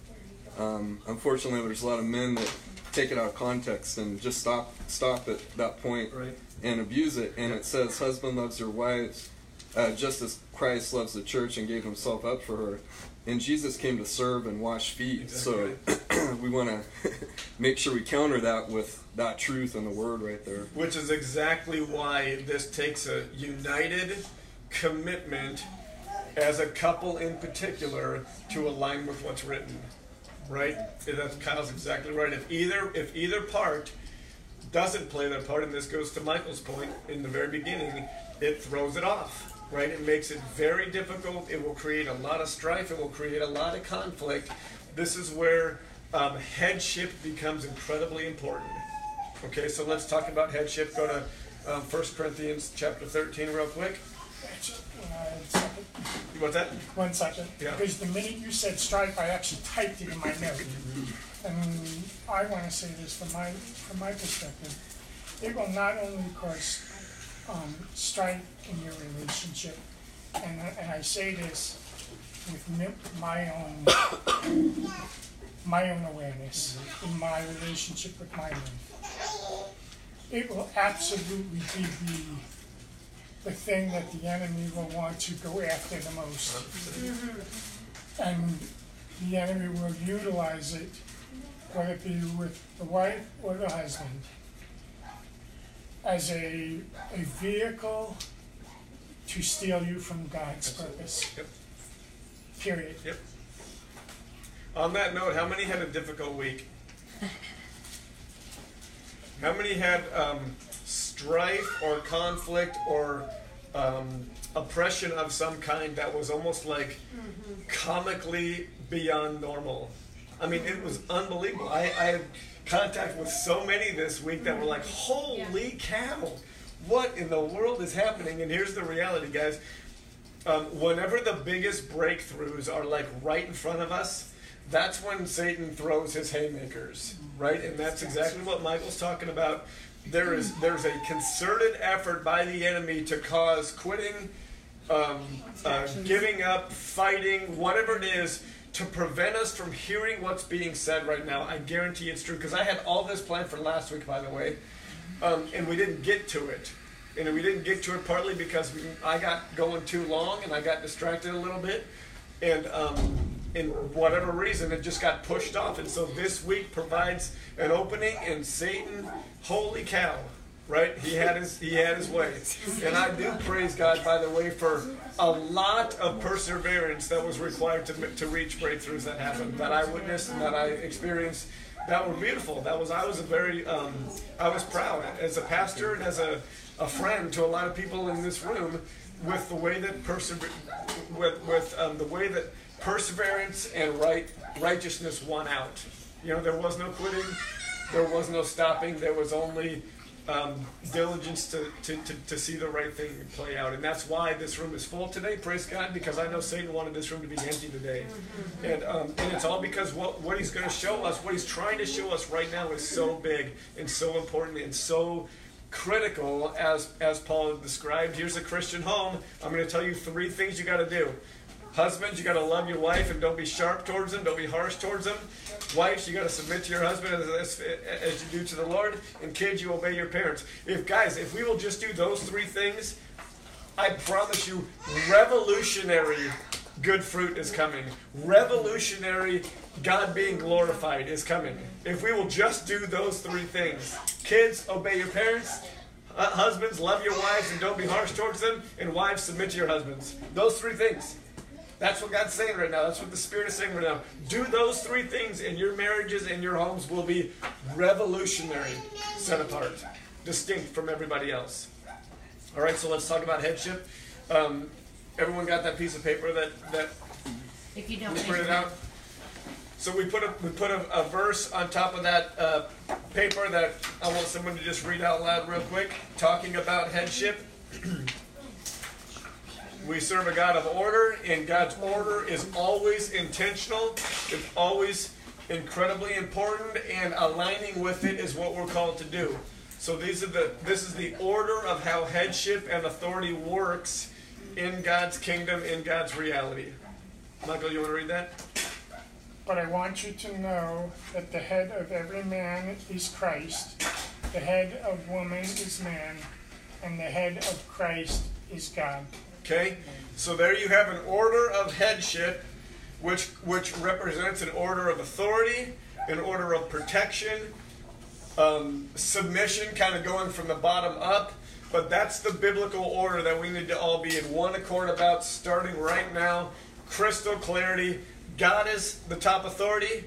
um, unfortunately there's a lot of men that take it out of context and just stop stop at that point Right. and abuse it. And it says, "Husband loves your wives, uh, just as Christ loves the church and gave Himself up for her." And Jesus came to serve and wash feet. So <clears throat> we want to <laughs> make sure we counter that with that truth and the word right there. Which is exactly why this takes a united commitment as a couple in particular to align with what's written. Right? That's Kyle's exactly right. If either if either part doesn't play their part, and this goes to Michael's point in the very beginning, it throws it off. Right? It makes it very difficult. It will create a lot of strife. It will create a lot of conflict. This is where um, headship becomes incredibly important. Okay, so let's talk about headship. Go to um, 1 Corinthians chapter 13 real quick. Second- What's that? One second, Yeah. because the minute you said strife, I actually typed it in my note. And I wanna say this from my, from my perspective, it will not only cause, um, strife in your relationship, and, I- and I say this with mi- my own, my own awareness in my relationship with my wife. It will absolutely be the the thing that the enemy will want to go after the most. And the enemy will utilize it, whether it be with the wife or the husband, as a, a vehicle to steal you from God's purpose. Yep. Period. Yep. On that note, how many had a difficult week? <laughs> How many had um, strife or conflict or um, oppression of some kind that was almost like comically beyond normal? I mean, it was unbelievable. I, I contact with so many this week that were like, holy cow, what in the world is happening? And here's the reality, guys. Um, whenever the biggest breakthroughs are like right in front of us, that's when Satan throws his haymakers, right? And that's exactly what Michael's talking about. There is there's a concerted effort by the enemy to cause quitting, um, uh, giving up, fighting, whatever it is, to prevent us from hearing what's being said right now. I guarantee it's true because I had all this planned for last week, by the way, um, and we didn't get to it. And we didn't get to it partly because we, I got going too long and I got distracted a little bit, and um, in whatever reason it just got pushed off. And so this week provides an opening, and Satan, holy cow, right? He had his he had his way, and I do praise God by the way for a lot of perseverance that was required to to reach breakthroughs that happened that I witnessed and that I experienced that were beautiful. That was I was a very um, I was proud as a pastor and as a, a friend to a lot of people in this room with the way that persever- with with um, the way that perseverance and right righteousness won out. You know, there was no quitting, there was no stopping. There was only um, diligence to, to, to, to see the right thing play out. And that's why this room is full today, praise God, because I know Satan wanted this room to be empty today. And, um, and it's all because what, what he's going to show us, what he's trying to show us right now is so big and so important and so critical as, as Paul described. Here's a Christian home. I'm going to tell you three things you got to do. Husbands, you got to love your wife and don't be sharp towards them, don't be harsh towards them. Wives, you got to submit to your husband as, as, as you do to the Lord. And kids, you obey your parents. If guys, if we will just do those three things, I promise you, revolutionary good fruit is coming. Revolutionary God being glorified is coming. If we will just do those three things, kids, obey your parents. Uh, husbands, love your wives and don't be harsh towards them. And wives, submit to your husbands. Those three things. That's what God's saying right now. That's what the Spirit is saying right now. Do those three things, and your marriages and your homes will be revolutionary, set apart, distinct from everybody else. All right, so let's talk about headship. Um, everyone got that piece of paper that, that If you don't. we printed out? So we put a we put a, a verse on top of that uh, paper that I want someone to just read out loud real quick, talking about headship. <clears throat> we serve a God of order, and God's order is always intentional. It's always incredibly important, and aligning with it is what we're called to do. So these are the this is the order of how headship and authority works in God's kingdom, in God's reality. Michael, you want to read that? But I want you to know that the head of every man is Christ, the head of woman is man, and the head of Christ is God. Okay, so there you have an order of headship, which which represents an order of authority, an order of protection, um, submission, kind of going from the bottom up. But that's the biblical order that we need to all be in one accord about, starting right now. Crystal clarity. God is the top authority.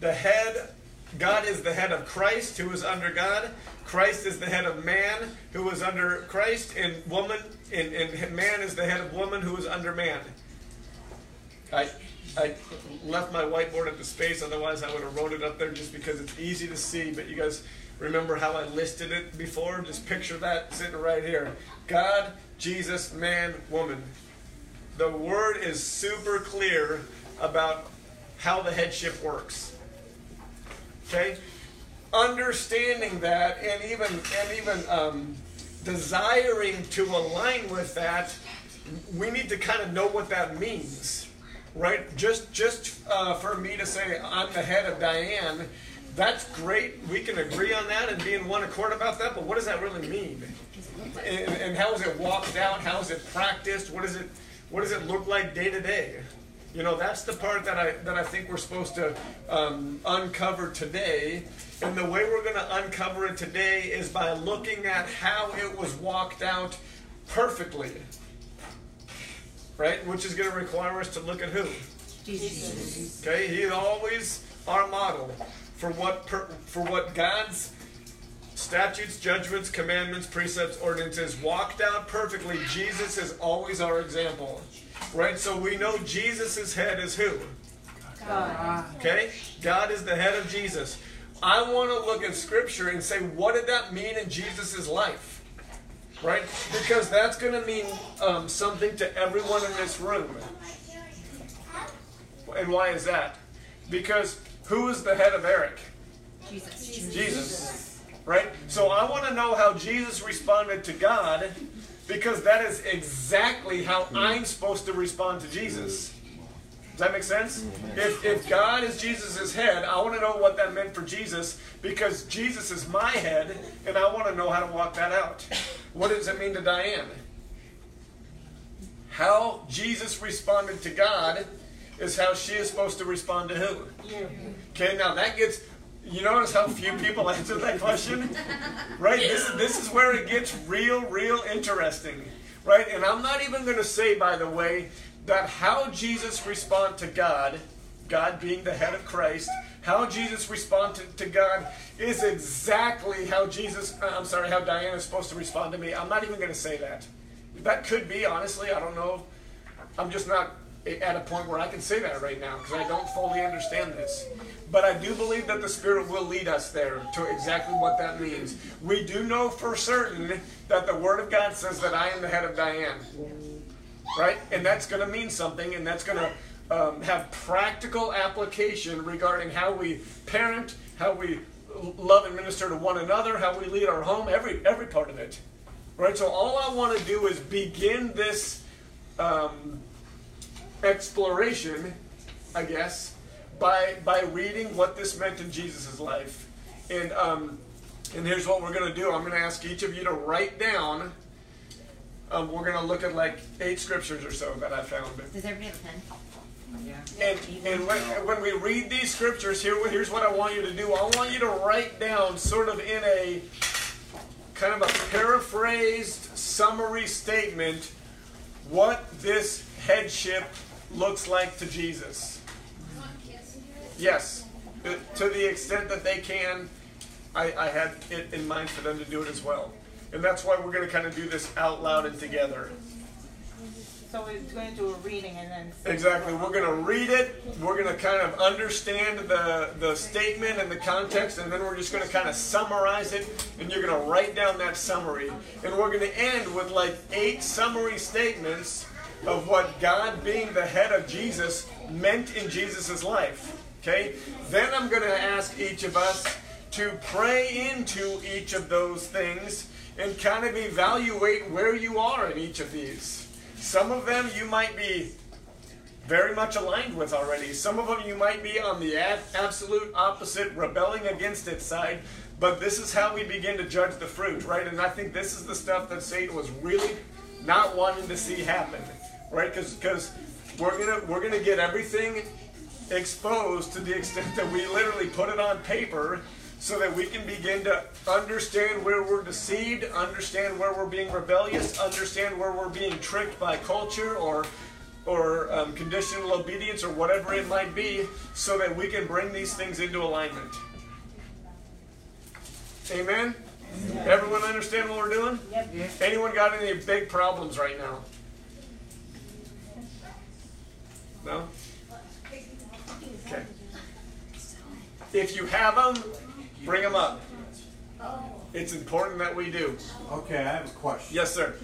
The head God is the head of Christ, who is under God. Christ is the head of man, who is under Christ, and woman, and, and man is the head of woman, who is under man. I, I left my whiteboard at the space, otherwise I would have wrote it up there just because it's easy to see. But you guys remember how I listed it before? Just picture that sitting right here God, Jesus, man, woman. The word is super clear about how the headship works. Okay? Understanding that and even and even um, desiring to align with that, we need to kind of know what that means right? Just just uh, for me to say I'm the head of Diane, that's great. We can agree on that and be in one accord about that. But what does that really mean? And, and how is it walked out? How is it practiced? What is it? What does it look like day to day? You know, that's the part that I that I think we're supposed to um, uncover today. And the way we're going to uncover it today is by looking at how it was walked out perfectly right? Which is going to require us to look at who? Jesus. Okay, he's always our model for what per, for what God's statutes, judgments, commandments, precepts, ordinances walked out perfectly. Jesus is always our example, right? So we know Jesus' head is who? God. Okay, God is the head of Jesus. I want to look at Scripture and say, what did that mean in Jesus' life? right? Because that's going to mean um, something to everyone in this room. And why is that? Because who is the head of Eric? Jesus. Jesus. Right? So I want to know how Jesus responded to God because that is exactly how I'm supposed to respond to Jesus. Does that make sense? If, if God is Jesus' head, I want to know what that meant for Jesus because Jesus is my head and I want to know how to walk that out. What does it mean to Diane? How Jesus responded to God is how she is supposed to respond to who? Okay, now that gets. You notice how few people <laughs> answer that question? Right? This, this is where it gets real, real interesting. Right? And I'm not even going to say, by the way, that how Jesus responded to God, God being the head of Christ, how Jesus responded to God is exactly how Jesus, uh, I'm sorry, how Diana is supposed to respond to me. I'm not even going to say that. That could be, honestly, I don't know. I'm just not at a point where I can say that right now because I don't fully understand this. But I do believe that the Spirit will lead us there to exactly what that means. We do know for certain that the Word of God says that I am the head of Diane. Right? And that's going to mean something, and that's going to um, have practical application regarding how we parent, how we love and minister to one another, how we lead our home, every every part of it. Right. So all I want to do is begin this um, exploration, I guess, by by reading what this meant in Jesus' life, and um, and here's what we're going to do. I'm going to ask each of you to write down. Um, we're going to look at like eight scriptures or so that I found. Does everybody have a pen? Yeah. And, and when, when we read these scriptures, here, here's what I want you to do. I want you to write down, sort of in a kind of a paraphrased summary statement, what this headship looks like to Jesus. Yes, to the extent that they can. I, I had it in mind for them to do it as well. And that's why we're going to kind of do this out loud and together. So we're going to do a reading and then. Exactly. We're going to read it. We're going to kind of understand the, the statement and the context, and then we're just going to kind of summarize it, and you're going to write down that summary. And we're going to end with like eight summary statements of what God being the head of Jesus meant in Jesus' life. Okay? Then I'm going to ask each of us to pray into each of those things and kind of evaluate where you are in each of these. Some of them you might be very much aligned with already. Some of them you might be on the absolute opposite, rebelling against it side. But this is how we begin to judge the fruit, right? And I think this is the stuff that Satan was really not wanting to see happen, right? Because because we're gonna we're gonna get everything exposed to the extent that we literally put it on paper so that we can begin to understand where we're deceived, understand where we're being rebellious, understand where we're being tricked by culture or or um, conditional obedience or whatever it might be, so that we can bring these things into alignment. Amen? Everyone understand what we're doing? Yep. Anyone got any big problems right now? No? Okay. If you have them, bring them up. It's important that we do. Okay, I have a question. Yes, sir.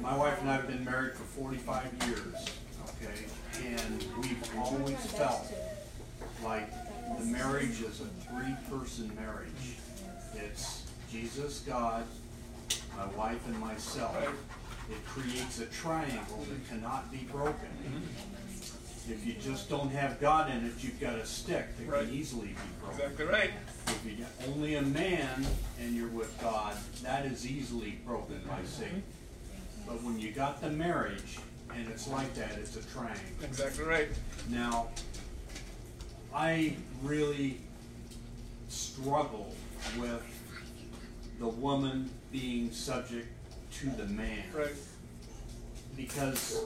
My wife and I have been married for forty-five years, okay? And we've always felt like the marriage is a three-person marriage. It's Jesus, God, my wife and myself. It creates a triangle that cannot be broken. Mm-hmm. If you just don't have God in it, you've got a stick that Right. can easily be broken. Exactly right. If you got only a man and you're with God, that is easily broken by mm-hmm. Satan. But when you got the marriage and it's like that, it's a triangle. Exactly right. Now, I really struggle with the woman being subject to the man Right. Because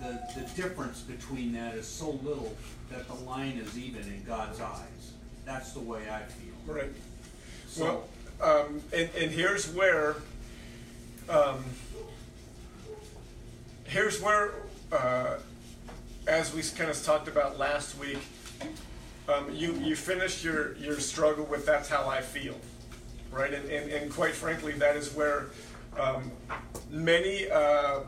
the, the difference between that is so little that the line is even in God's eyes. That's the way I feel. Right. So, Well, um, and, and here's where, um, here's where, uh, as we kind of talked about last week, um, you, you finished your, your struggle with that's how I feel, right? And, and, and quite frankly, that is where um, many uh,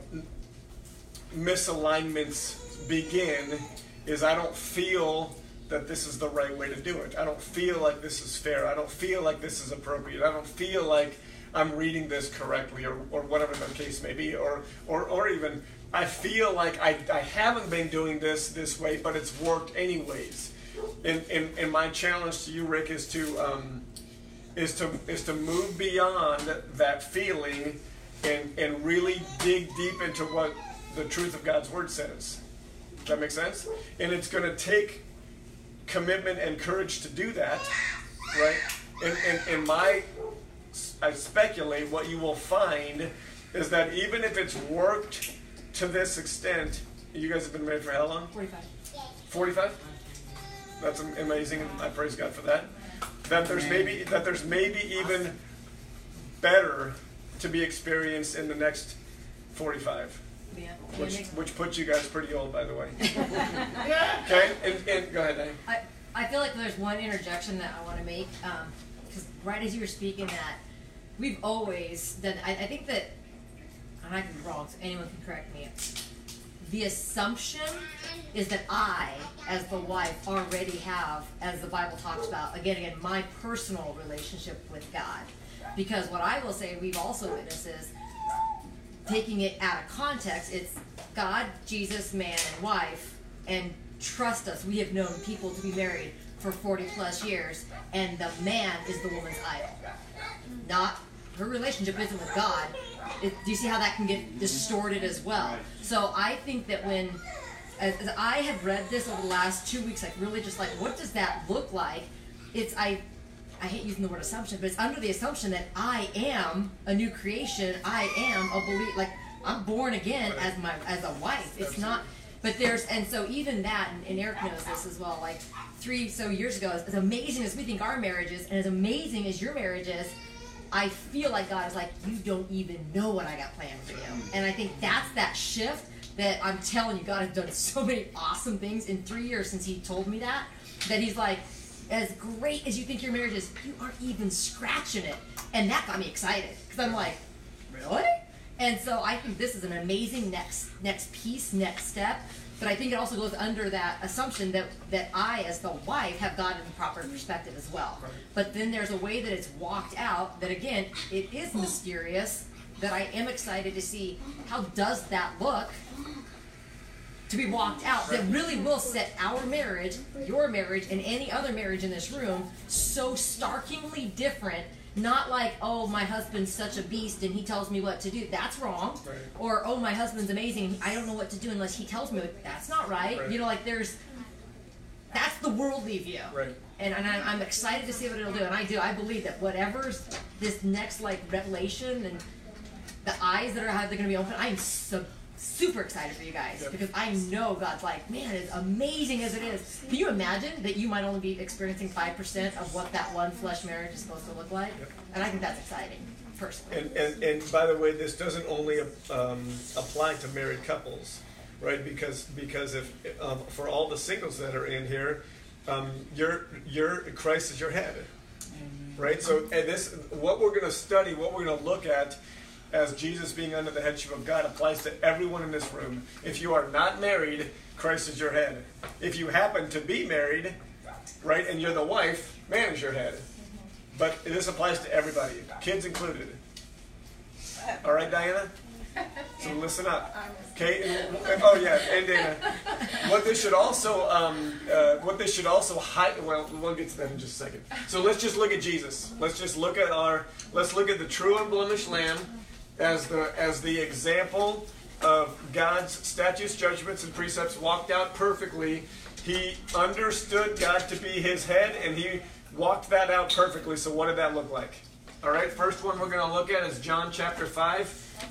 misalignments begin is I don't feel that this is the right way to do it. I don't feel like this is fair. I don't feel like this is appropriate. I don't feel like I'm reading this correctly or, or whatever the case may be. Or, or, or even I feel like I, I haven't been doing this this way, but it's worked anyways. And, and, and my challenge to you, Rick, is to um, is to is to move beyond that feeling and and really dig deep into what the truth of God's word says. Does that make sense? And it's going to take commitment and courage to do that, right? And and, and my I speculate what you will find is that even if it's worked to this extent, you guys have been married for how long? 45. 45 that's amazing i praise god for that that there's maybe that there's maybe even better to be experienced in the next 45 Yeah. which which puts you guys pretty old by the way. <laughs> Okay and, and go ahead Dave. I, I feel like there's one interjection that I want to make um, because right as you were speaking that we've always done I, I think that and I could be wrong so anyone can correct me. The assumption is that I as the wife already have as the Bible talks about again again my personal relationship with God. Because what I will say we've also witnessed is taking it out of context, it's God, Jesus, man, and wife, and trust us, we have known people to be married for 40 plus years, and the man is the woman's idol. Not her relationship isn't with God. It, do you see how that can get distorted as well? So I think that when as, as I have read this over the last two weeks, like really just like what does that look like? It's I I hate using the word assumption, but it's under the assumption that I am a new creation. I am a belief. Like I'm born again as my as a wife. It's not. But there's and so even that, and, and Eric knows this as well. Like three so years ago, as, as amazing as we think our marriage is, and as amazing as your marriage is, I feel like God is like, you don't even know what I got planned for you. And I think that's that shift that I'm telling you, God has done so many awesome things in three years since He told me that. That He's like, as great as you think your marriage is, you aren't even scratching it. And that got me excited because I'm like, really? And so I think this is an amazing next next piece, next step. But I think it also goes under that assumption that that I, as the wife, have gotten the proper perspective as well. But then there's a way that it's walked out that again, it is mysterious. That I am excited to see how does that look to be walked out that really will set our marriage, your marriage, and any other marriage in this room so starkingly different. Not like, oh, my husband's such a beast and he tells me what to do. That's wrong. Right. Or, oh, my husband's amazing. I don't know what to do unless he tells me. That's not right. Right. You know, like there's. That's the worldly view. Right. And, and I- I'm excited to see what it'll do. And I do. I believe that whatever's this next like revelation and the eyes that are they're going to be open. I am so super excited for you guys Yep. because I know God's like, man, as amazing as it is. Can you imagine that you might only be experiencing five percent of what that one flesh marriage is supposed to look like? Yep. And I think that's exciting, personally. And, and, and by the way, this doesn't only um, apply to married couples, right? Because because if um, for all the singles that are in here, um, your your Christ is your head, right? So and this what we're going to study, what we're going to look at. As Jesus being under the headship of God applies to everyone in this room. If you are not married, Christ is your head. If you happen to be married, right, and you're the wife, man is your head. But this applies to everybody, kids included. All right, Diana? So listen up. Okay? And, oh yeah, and Dana. What this should also, um, uh, what this should also hide. Well, we'll get to that in just a second. So let's just look at Jesus. Let's just look at our. Let's look at the true unblemished Lamb as the as the example of God's statutes, judgments, and precepts walked out perfectly. He understood God to be His head, and he walked that out perfectly. So what did that look like? All right, first one we're going to look at is John chapter 5,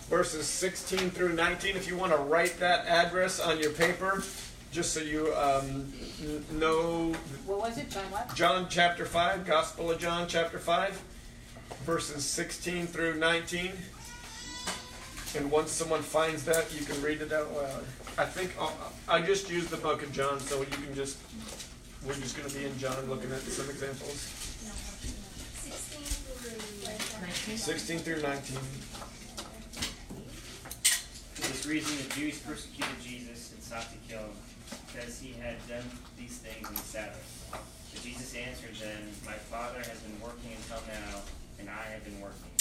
verses 16 through 19. If you want to write that address on your paper, just so you um, know What was it, John what? John chapter 5, Gospel of John chapter 5, verses 16 through 19. And once someone finds that, you can read it out loud. I think uh, I just used the book of John, so you can just, we're just going to be in John looking at some examples. 16 through 19. For this reason, the Jews persecuted Jesus and sought to kill him, because he had done these things on the Sabbath. But Jesus answered them, My Father has been working until now, and I have been working.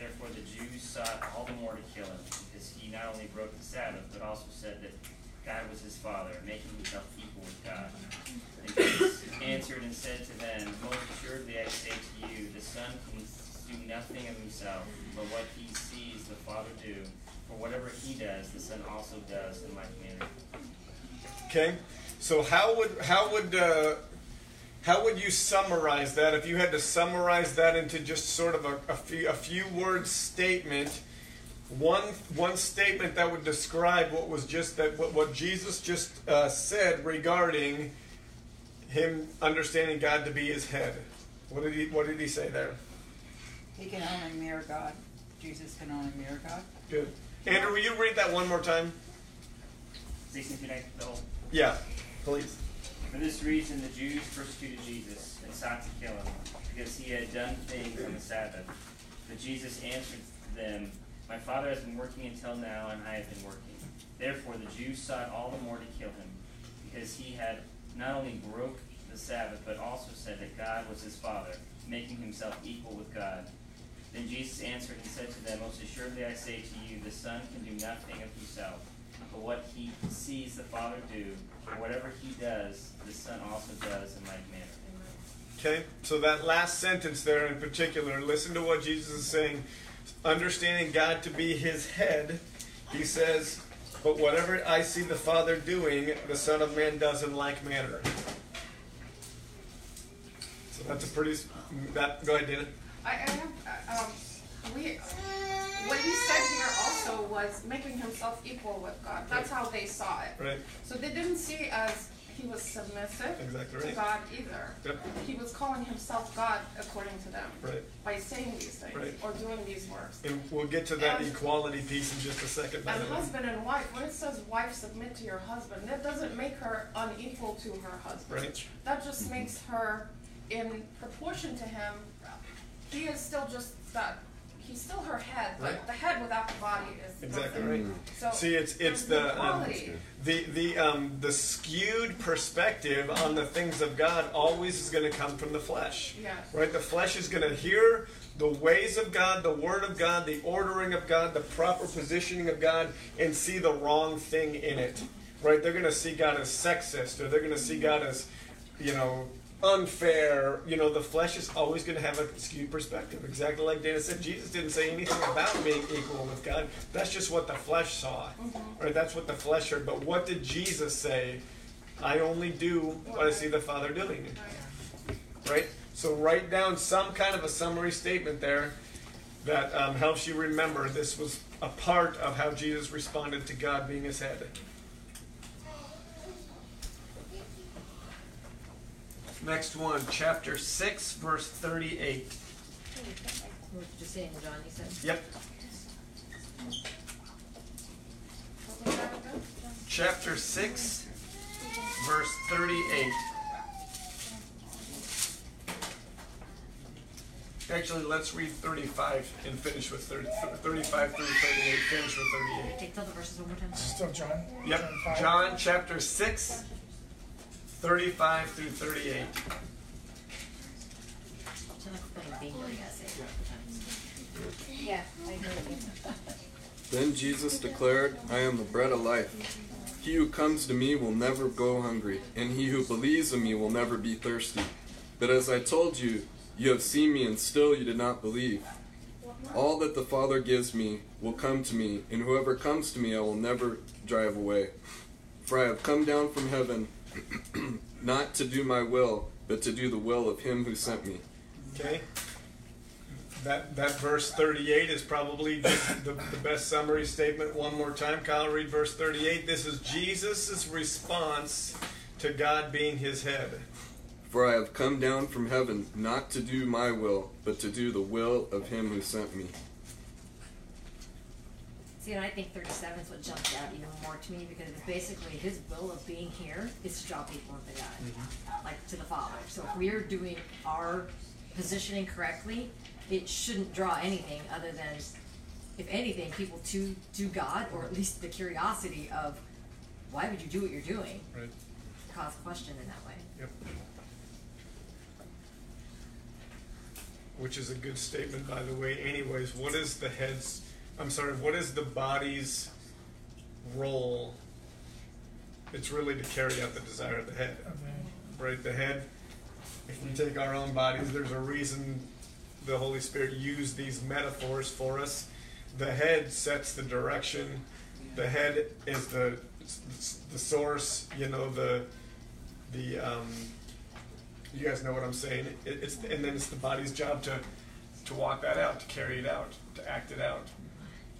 Therefore, the Jews sought all the more to kill him, because he not only broke the Sabbath, but also said that God was his Father, making himself equal with God. And Jesus answered and said to them, Most assuredly I say to you, the Son can do nothing of himself, but what he sees the Father do. For whatever he does, the Son also does in like manner. Okay, so how would how would uh, how would you summarize that if you had to summarize that into just sort of a, a few a few word statement? One one statement that would describe what was just that what, what Jesus just uh, said regarding him understanding God to be his head. What did he What did he say there? He can only mirror God. Jesus can only mirror God. Good. Andrew, will you read that one more time? 16 through 19, the whole. Yeah, please. For this reason, the Jews persecuted Jesus and sought to kill him, because he had done things on the Sabbath. But Jesus answered them, My Father has been working until now, and I have been working. Therefore, the Jews sought all the more to kill him, because he had not only broke the Sabbath, but also said that God was his Father, making himself equal with God. Then Jesus answered and said to them, Most assuredly I say to you, the Son can do nothing of himself, but what he sees the Father do, for whatever he does, the Son also does in like manner. Okay, so that last sentence there in particular, listen to what Jesus is saying. Understanding God to be his head, he says, But whatever I see the Father doing, the Son of Man does in like manner. So that's a pretty. That, go ahead, Dana. I, I have, uh, um, we, what he said here also was making himself equal with God. That's how they saw it. Right? So they didn't see it as he was submissive Exactly to right. God either. Yep. He was calling himself God according to them Right. by saying these things Right. or doing these works. And we'll get to that And- equality piece in just a second. And husband and wife, when it says wife submit to your husband, that doesn't make her unequal to her husband. Right. That just makes her in proportion to him. He is still just that. He's still her head, but Right. the head without the body is Exactly nothing. right. So See, it's it's the um, the the um, the skewed perspective on the things of God always is going to come from the flesh. Yes. Right? The flesh is going to hear the ways of God, the word of God, the ordering of God, the proper positioning of God, and see the wrong thing in it. Right? They're going to see God as sexist, or they're going to see God as, you know, unfair. You know, the flesh is always going to have a skewed perspective. Exactly like Dana said, Jesus didn't say anything about being equal with God. That's just what the flesh saw. Right? That's what the flesh heard. But what did Jesus say? I only do what I see the Father doing right? So write down some kind of a summary statement there. that um, helps you remember this was a part of how Jesus responded to God being his head. Next one, chapter 6, verse 38. We're just saying, John, you said. Yep. Chapter 6, verse 38. Actually, let's read 35 and finish with 30, 35 through 38. Finish with 38. Okay, tell the verses one more time. Still John? Yep. five? John chapter 6, 35 through 38. Sound like a fucking bingo, you gotta say it multiple times. Yeah, I agree. Then Jesus declared, I am the bread of life. He who comes to me will never go hungry, and he who believes in me will never be thirsty. But as I told you, you have seen me, and still you did not believe. All that the Father gives me will come to me, and whoever comes to me I will never drive away. For I have come down from heaven not to do my will, but to do the will of him who sent me. Okay? That, that verse 38 is probably just the, the best summary statement. One more time, Kyle, read verse 38. This is Jesus' response to God being his head. For I have come down from heaven not to do my will, but to do the will of him who sent me. See, and I think thirty-seven is what jumped out even more to me because it's basically his will of being here is to draw people into God, mm-hmm. like to the Father. So if we're doing our positioning correctly, it shouldn't draw anything other than, if anything, people to to God or at least the curiosity of why would you do what you're doing? Right. Cause question in that way. Yep. Which is a good statement, by the way. Anyways, what is the head's, I'm sorry, what is the body's role? It's really to carry out the desire of the head, right? The head, if we take our own bodies, there's a reason the Holy Spirit used these metaphors for us. The head sets the direction. The head is the the source. You know the the um, you guys know what I'm saying. It, it's and then it's the body's job to to walk that out, to carry it out, to act it out.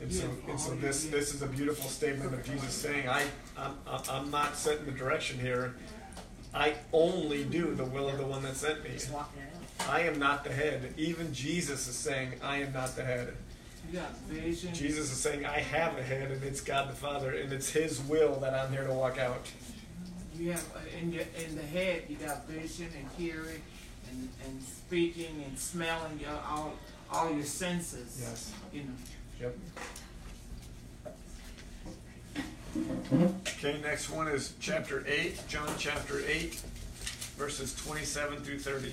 And so, and so this this is a beautiful statement of Jesus saying, I I'm, I'm not setting the direction here. I only do the will of the one that sent me. Just walking it out. I am not the head. Even Jesus is saying, I am not the head. You got vision. Jesus is saying, I have a head, and it's God the Father, and it's His will that I'm here to walk out. You have in your in the head. You got vision and hearing, and, and speaking and smelling. Your all all your senses. Yes. You know. Yep. Okay, next one is chapter 8, John chapter 8, verses 27 through 30.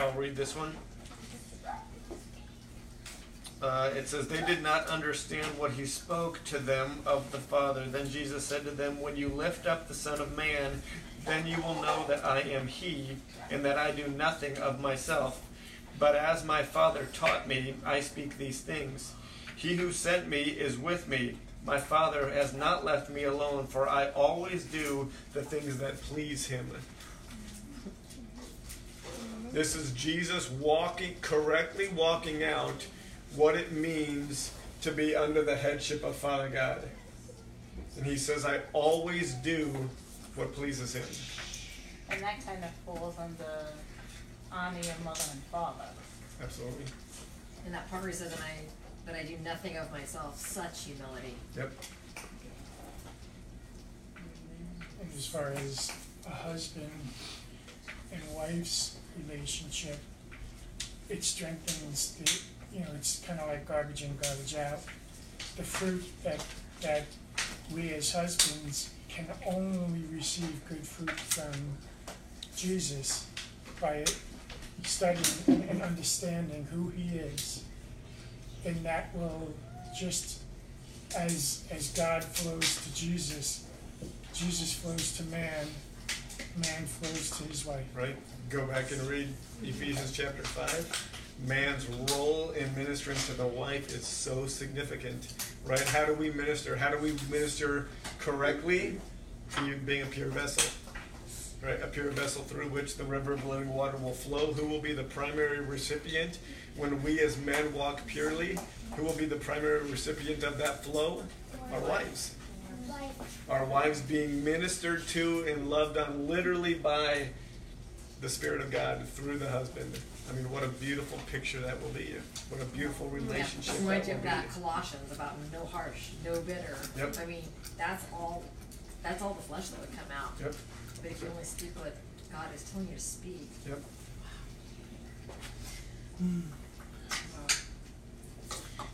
I'll read this one. Uh, it says, They did not understand what he spoke to them of the Father. Then Jesus said to them, When you lift up the Son of Man, then you will know that I am he, and that I do nothing of myself. But as my Father taught me, I speak these things. He who sent me is with me. My Father has not left me alone, for I always do the things that please him. This is Jesus walking, correctly walking out what it means to be under the headship of Father God. And he says, I always do what pleases him. And that kind of falls under honor your mother and father. Absolutely. And that part where he says that I that I do nothing of myself, such humility. Yep. And as far as a husband and wife's relationship, it strengthens the, you know, it's kind of like garbage in, garbage out. The fruit that, that we as husbands can only receive good fruit from Jesus by studying and- and understanding who he is. And that will just, as, as God flows to Jesus, Jesus flows to man, man flows to his wife. Right? Go back and read Ephesians chapter 5. Man's role in ministering to the wife is so significant, right? How do we minister? How do we minister correctly? You being a pure vessel, right? A pure vessel through which the river of living water will flow. Who will be the primary recipient when we as men walk purely? Who will be the primary recipient of that flow? Our wives. Our wives being ministered to and loved on literally by the Spirit of God through the husband. I mean, what a beautiful picture that will be. What a beautiful relationship Yeah, remind that you will of be. that Colossians about no harsh, no bitter. Yep. I mean, that's all. That's all the flesh that would come out. Yep. But if you only speak what God is telling you to speak. Yep.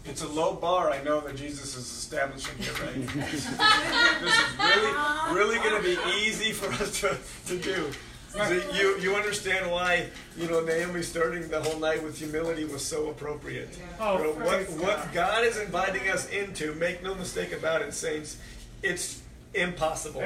It's a low bar, I know that Jesus is establishing here, right? <laughs> this is really, really going to be easy for us to, to do. So you, you understand why, you know, Naomi starting the whole night with humility was so appropriate. Oh, You know, what, praise what God. God is inviting us into, make no mistake about it, saints, it's impossible.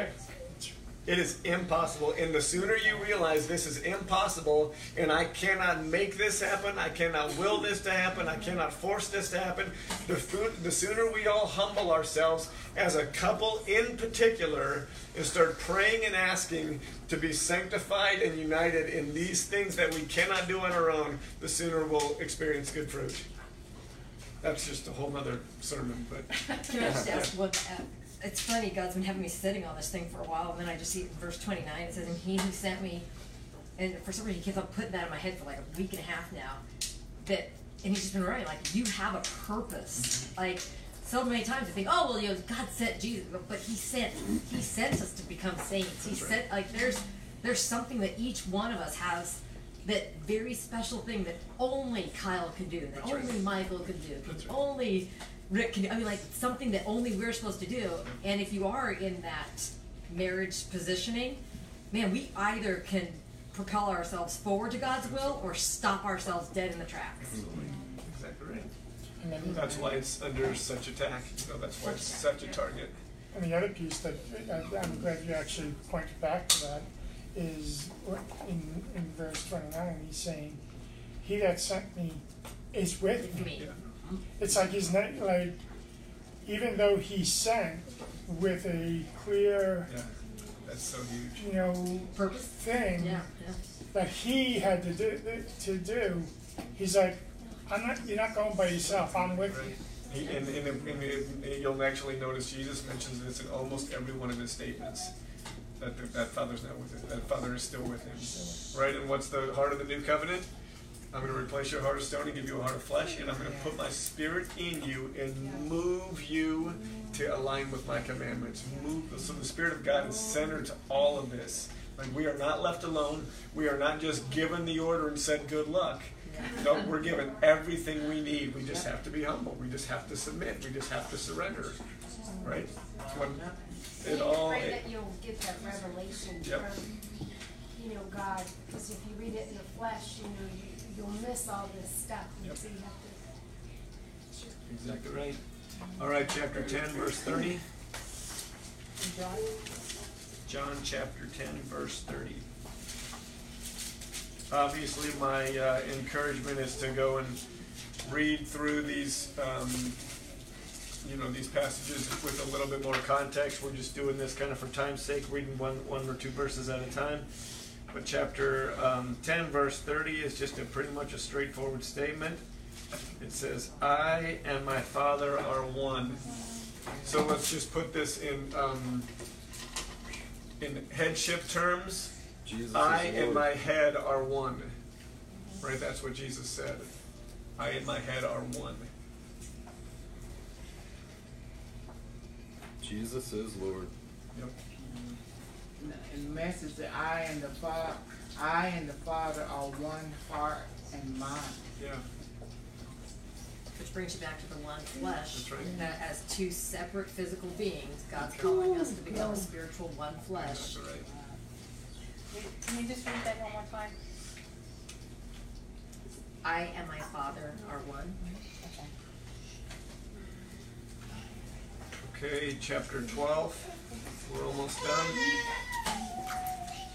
It is impossible. And the sooner you realize this is impossible and I cannot make this happen, I cannot will this to happen, I cannot force this to happen, the, fo- the sooner we all humble ourselves as a couple in particular and start praying and asking to be sanctified and united in these things that we cannot do on our own, the sooner we'll experience good fruit. That's just a whole nother sermon, but Can <laughs> I just ask what? It's funny. God's been having me sitting on this thing for a while, and then I just see it in verse twenty nine. It says, "And He who sent me," and for some reason He keeps on putting that in my head for like a week and a half now. That, and He's just been writing like, "You have a purpose." Like so many times I think, "Oh well, you know, God sent Jesus," but, He sent He sent us to become saints. He sent like there's there's something that each one of us has. That very special thing that only Kyle can do, that That's right. only Michael can do, That's right. only Rick can. you, I mean, like something that only we're supposed to do. And if you are in that marriage positioning, man, we either can propel ourselves forward to God's will or stop ourselves dead in the tracks. exactly right. That's why it's under such attack. You know, that's why it's such a target. and the other piece that I, I'm glad you actually pointed back to that is in, in verse twenty-nine, he's saying, "He that sent me is with me." Me. Yeah. It's like he's not like, even though he sent with a clear, Yeah. That's so huge. you know, Purpose. thing Yeah, yeah. that he had to do to do, he's like, I'm not. You're not going by yourself. I'm with you. He, and, and, and, and you'll actually notice Jesus mentions this in almost every one of his statements. That the, that Father's not with him. That Father is still with him. Right? And what's the heart of the new covenant? I'm going to replace your heart of stone and give you a heart of flesh, and I'm going to put my spirit in you and move you to align with my commandments. Move. So the Spirit of God is centered to all of this. Like we are not left alone. We are not just given the order and said good luck. No, we're given everything we need. We just have to be humble. We just have to submit. We just have to surrender. Right? When it all. Pray that you'll get that revelation Yep. from, you know, God, because if you read it in the flesh, you know, you, you'll miss all this stuff, and Yep. so you have to. exactly right. All right, chapter 10, verse 30. John chapter 10, verse 30. Obviously, my uh, encouragement is to go and read through these, um, you know, these passages with a little bit more context. We're just doing this kind of for time's sake, reading one, one or two verses at a time. But chapter um, 10, verse 30 is just a pretty much a straightforward statement. It says, I and my Father are one. So let's just put this in um, in headship terms. Jesus I and my head are one. Right? That's what Jesus said. I and my head are one. Jesus is Lord. Yep. And the message that I and the Father, I and the Father are one heart and mind. Yeah. Which brings you back to the one flesh. That's right. That as two separate physical beings, God's calling us to become a spiritual one flesh. That's right. Can you just read that one more time? I and my Father are one. Okay, chapter 12. We're almost done.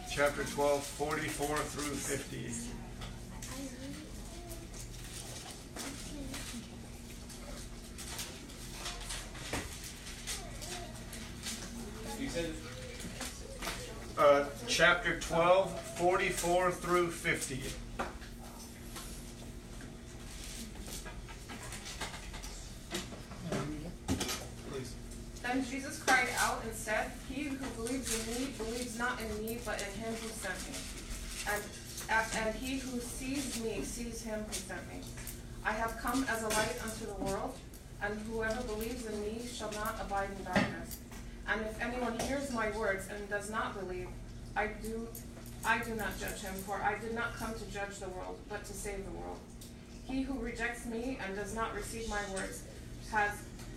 Chapter 12, 44 through 50. Uh, chapter 12, 44 through 50. In me, but in him who sent me. And, and he who sees me sees him who sent me. I have come as a light unto the world, and whoever believes in me shall not abide in darkness. And if anyone hears my words and does not believe, I do I do not judge him, for I did not come to judge the world, but to save the world. He who rejects me and does not receive my words has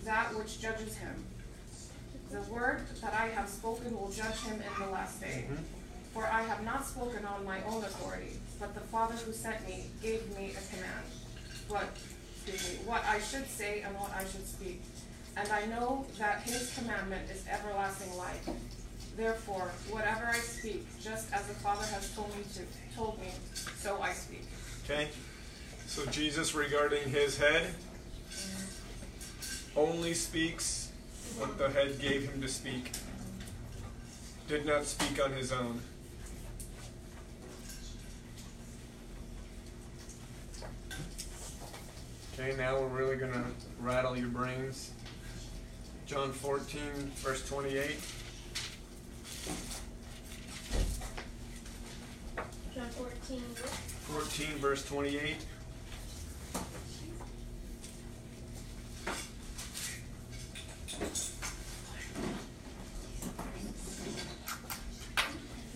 that which judges him. The word that I have spoken will judge him in the last day. Mm-hmm. For I have not spoken on my own authority, but the Father who sent me gave me a command, what, excuse me, what I should say and what I should speak. And I know that his commandment is everlasting life. Therefore, whatever I speak, just as the Father has told me to told me, so I speak. Okay? So Jesus, regarding his head, mm-hmm. only speaks what the head gave him to speak. Did not speak on his own. Okay, now we're really going to rattle your brains. John 14, verse 28. John 14. 14, verse 28.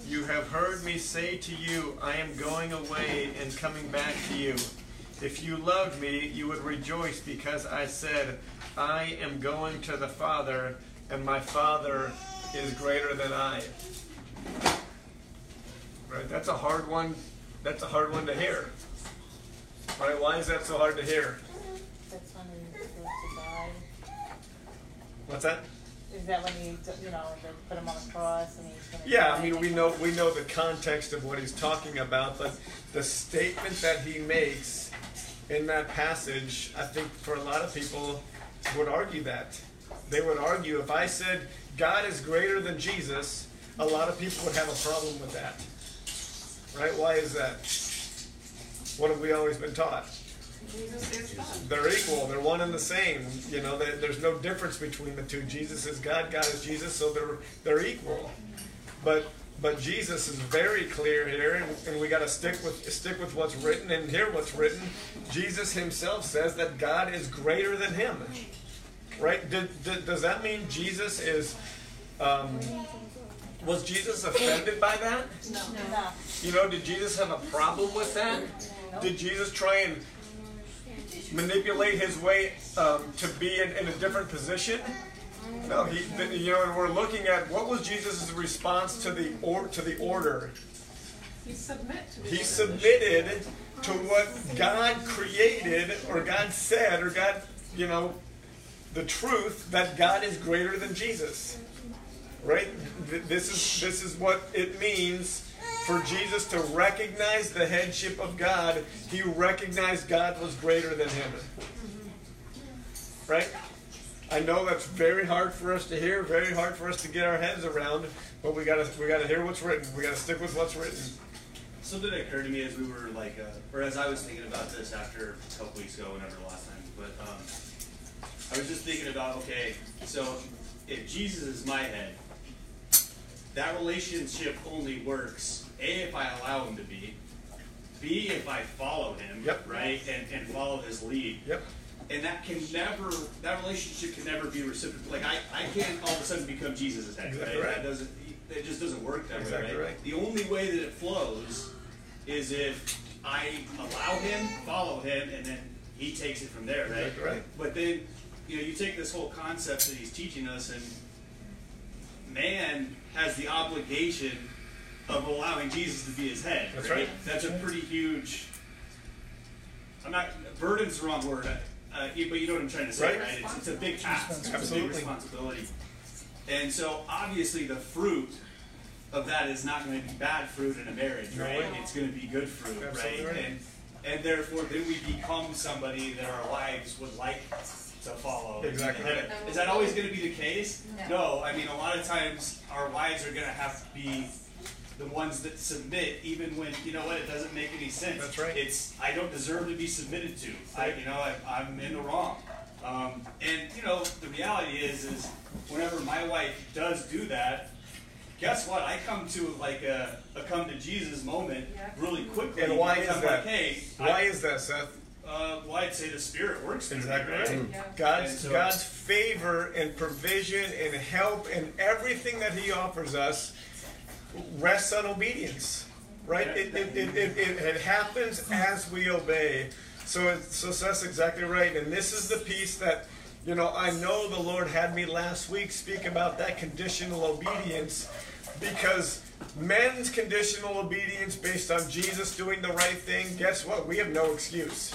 You have heard me say to you, I am going away and coming back to you. If you loved me, you would rejoice because I said, I am going to the Father, and my Father is greater than I. Right? That's a hard one. That's a hard one to hear. Right? Why is that so hard to hear? That's to die. What's that? Is that when he, you know, they put him on the cross and he's gonna Yeah. I mean we know we know the context of what he's talking about, but the statement that he makes in that passage, I think for a lot of people would argue that. They would argue if I said God is greater than Jesus, a lot of people would have a problem with that. Right? Why is that? What have we always been taught? Jesus is God. They're equal. They're one and the same. You know, there- there's no difference between the two. Jesus is God. God is Jesus. So they're they're equal. But but Jesus is very clear here, and, and we got to stick with stick with what's written and hear what's written. Jesus Himself says that God is greater than Him. Right? Did, did, does that mean Jesus is? Um, was Jesus offended by that? No. You know, did Jesus have a problem with that? Did Jesus try and manipulate his way um, to be in, in a different position? No, he. You know, and we're looking at what was Jesus' response to the or to the order. He submit to He submitted to what God created, or God said, or God, you know, the truth that God is greater than Jesus. Right? This is this is what it means for Jesus to recognize the headship of God. He recognized God was greater than him. Right? I know that's very hard for us to hear, very hard for us to get our heads around, but we gotta we gotta hear what's written. We gotta stick with what's written. Something that occurred to me as we were like, uh, or as I was thinking about this after a couple weeks ago, whenever the last time, but um, I was just thinking about, okay, so if Jesus is my head, that relationship only works a if I allow him to be, b if I follow him, Yep. right, and, and follow his lead. Yep. And that can never, that relationship can never be reciprocal. Like I, I can't all of a sudden become Jesus' head, Exactly right? right. That doesn't, it just doesn't work that Exactly way, right? right. The only way that it flows is if I allow him, follow him, and then he takes it from there, right? Exactly right. But then, you know, you take this whole concept that he's teaching us, and man has the obligation of allowing Jesus to be his head. That's right. That's a pretty huge. I'm not burden's the wrong word, uh, but you know what I'm trying to say, Right. right? It's, it's a big task. It's a big Absolutely. responsibility. And so obviously the fruit of that is not going to be bad fruit in a marriage, No right? way. It's going to be good fruit, Absolutely right? right. And and therefore then we become somebody that our wives would like to follow. Exactly And right. Is that always going to be the case? No. No. I mean, a lot of times our wives are going to have to be the ones that submit, even when you know what it doesn't make any sense. That's right. It's I don't deserve to be submitted to. I, you know, I, I'm in the wrong. Um, and you know, the reality is, is whenever my wife does do that, guess what? I come to like a, a come to Jesus moment really quickly. And why is I'm that? Like, hey, Why I, is that, Seth? uh, well, I'd say the Spirit works through me, Exactly right? right. And God's so- God's favor and provision and help and everything that He offers us rests on obedience, right? It, it, it, it, it, it happens as we obey. So it, so that's exactly right. And this is the piece that you know I know the Lord had me last week speak about that conditional obedience because men's conditional obedience based on Jesus doing the right thing. Guess what? We have no excuse.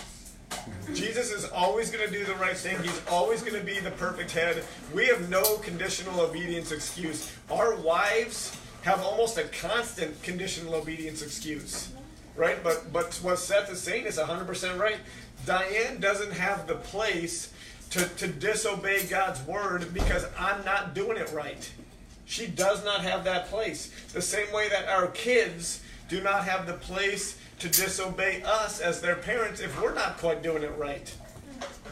Jesus is always going to do the right thing. He's always going to be the perfect head. We have no conditional obedience excuse. Our wives have almost a constant conditional obedience excuse, right? But but what Seth is saying is 100% right. Diane doesn't have the place to, to disobey God's word because I'm not doing it right. She does not have that place. The same way that our kids do not have the place to disobey us as their parents if we're not quite doing it right.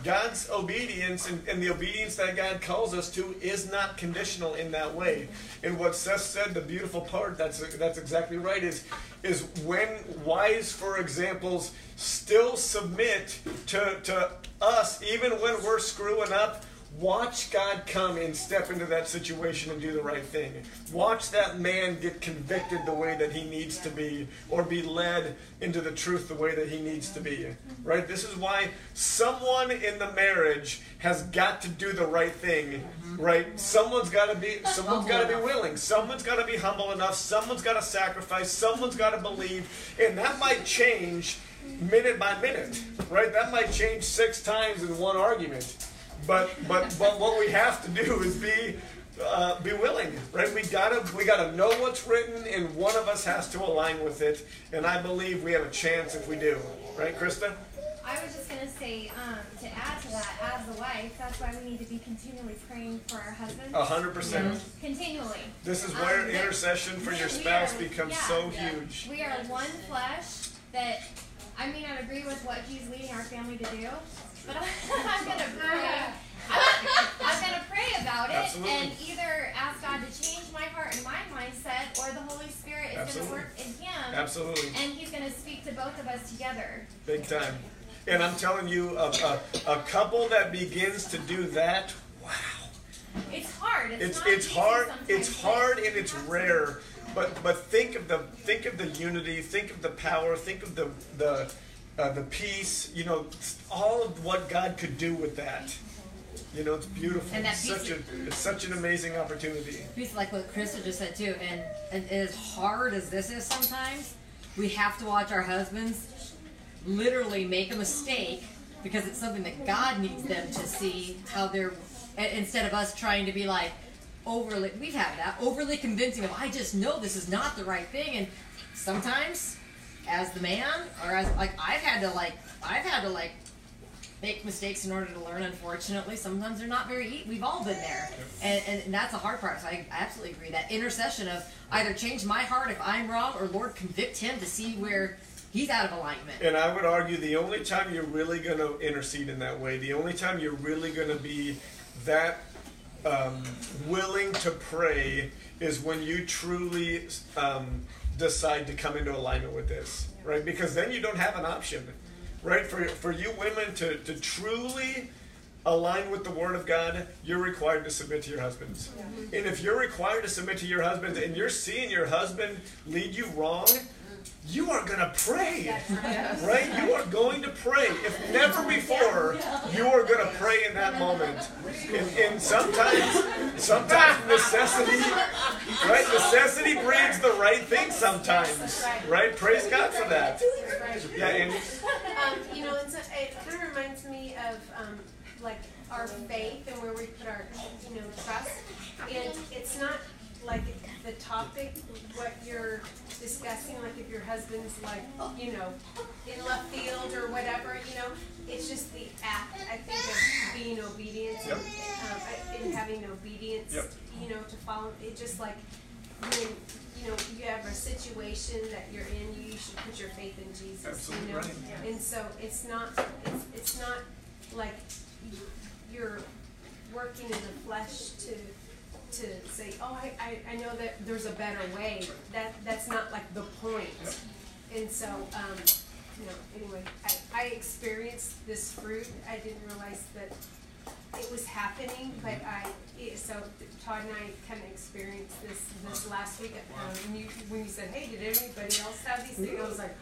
God's obedience and, and the obedience that God calls us to is not conditional in that way. And what Seth said, the beautiful part, that's that's exactly right, is is when wise, for examples, still submit to, to us, even when we're screwing up, Watch God come and step into that situation and do the right thing. Watch that man get convicted the way that he needs to be, or be led into the truth the way that he needs to be. Right? This is why someone in the marriage has got to do the right thing. Right? Someone's got to be. Someone's got to be willing. Someone's got to be humble enough. Someone's got to sacrifice. Someone's got to believe, and that might change minute by minute. Right? That might change six times in one argument. But but but what we have to do is be uh, be willing, right? We gotta we gotta know what's written, and one of us has to align with it. And I believe we have a chance if we do, right, Krista? I was just gonna say, um, to add to that, as a wife, that's why we need to be continually praying for our husbands. A hundred percent. Continually. This is where Um, intercession for your spouse are- becomes yeah, so yeah. huge. We are one flesh that I may not agree with what he's leading our family to do, but <laughs> I'm gonna pray. I'm, I'm gonna pray about it Absolutely. and either ask God to change my heart and my mindset, or the Holy Spirit is Absolutely. gonna work in him. Absolutely. And he's gonna speak to both of us together. Big time. And I'm telling you, a, a, a couple that begins to do that, wow. It's hard. It's, it's not it's hard it's hard and it's rare but but think of the think of the unity think of the power think of the the uh, the peace you know all of what god could do with that. You know it's beautiful. And that it's such a it's such an amazing opportunity. It's like what Krista just said too, and, and as hard as this is sometimes, we have to watch our husbands literally make a mistake because it's something that God needs them to see how they're instead of us trying to be like overly we've had that overly convincing of I just know this is not the right thing and sometimes as the man or as like I've had to like I've had to like make mistakes in order to learn. Unfortunately sometimes they're not very we've all been there. And, and, and that's a hard part. So I absolutely agree. That intercession of either change my heart if I'm wrong or Lord convict him to see where he's out of alignment. And i would argue the only time you're really going to intercede in that way the only time you're really going to be that um, willing to pray is when you truly um, decide to come into alignment with this, right? Because then you don't have an option, right? For, for you women to, to truly align with the Word of God, you're required to submit to your husbands. And if you're required to submit to your husband and you're seeing your husband lead you wrong, you are going to pray, right? You are going to pray. If never before, you are going to pray in that moment. And, and sometimes, sometimes necessity, right? Necessity breeds the right thing sometimes, right? Praise God for that. Yeah, and um, you know, it's a, it kind of reminds me of um, like our faith and where we put our, you know, trust. And it's not like the topic, what you're discussing, like if your husband's like, you know, in left field or whatever, you know, it's just the act, I think, of being obedient Yep. and, um, and having obedience, Yep. you know, to follow. It just like when you know you have a situation that you're in, you should put your faith in Jesus. Absolutely you know? right. And so it's not it's, it's not like you're working in the flesh to to say, oh, I, I, I know that there's a better way. That that's not like the point. And so, um, you know, anyway, I, I experienced this fruit. I didn't realize that it was happening, but I, it, so Todd and I kind of experienced this, this last week. Um, when you, when you said, hey, did anybody else have these things? I was like,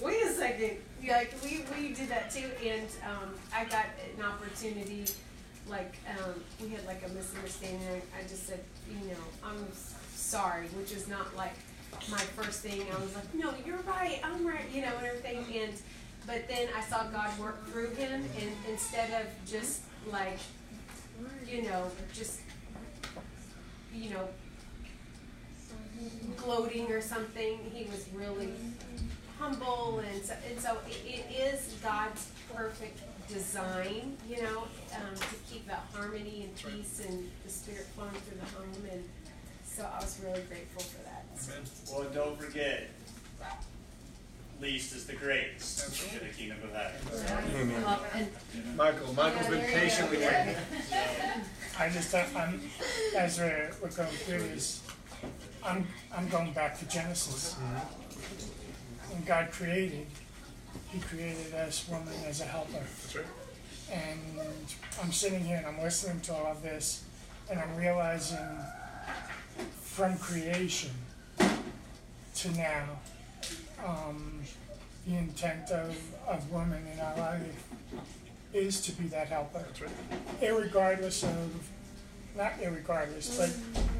wait a second. Yeah, Like, we, we did that too, and, um, I got an opportunity, like, um, we had like a misunderstanding. I, just said, you know, I'm sorry, which is not like my first thing. I was like, no, you're right, I'm right, you know, and everything. And, but then I saw God work through him, and instead of just like, you know, just, you know, gloating or something, he was really humble, and so, and so it, it is God's perfect design, you know, um, to keep that harmony and peace and the spirit flowing through the home, and so I was really grateful for that. Well, and don't forget, least is the greatest in the kingdom of heaven. Well, and Michael, Michael's been patiently waiting. I just, uh, I'm, as we're, we're going through this, I'm, I'm going back to Genesis. When God created, He created us, woman, as a helper. That's right. And I'm sitting here and I'm listening to all of this, and I'm realizing from creation to now, um, the intent of, of women in our life is to be that helper. That's right. Irregardless of, not irregardless, but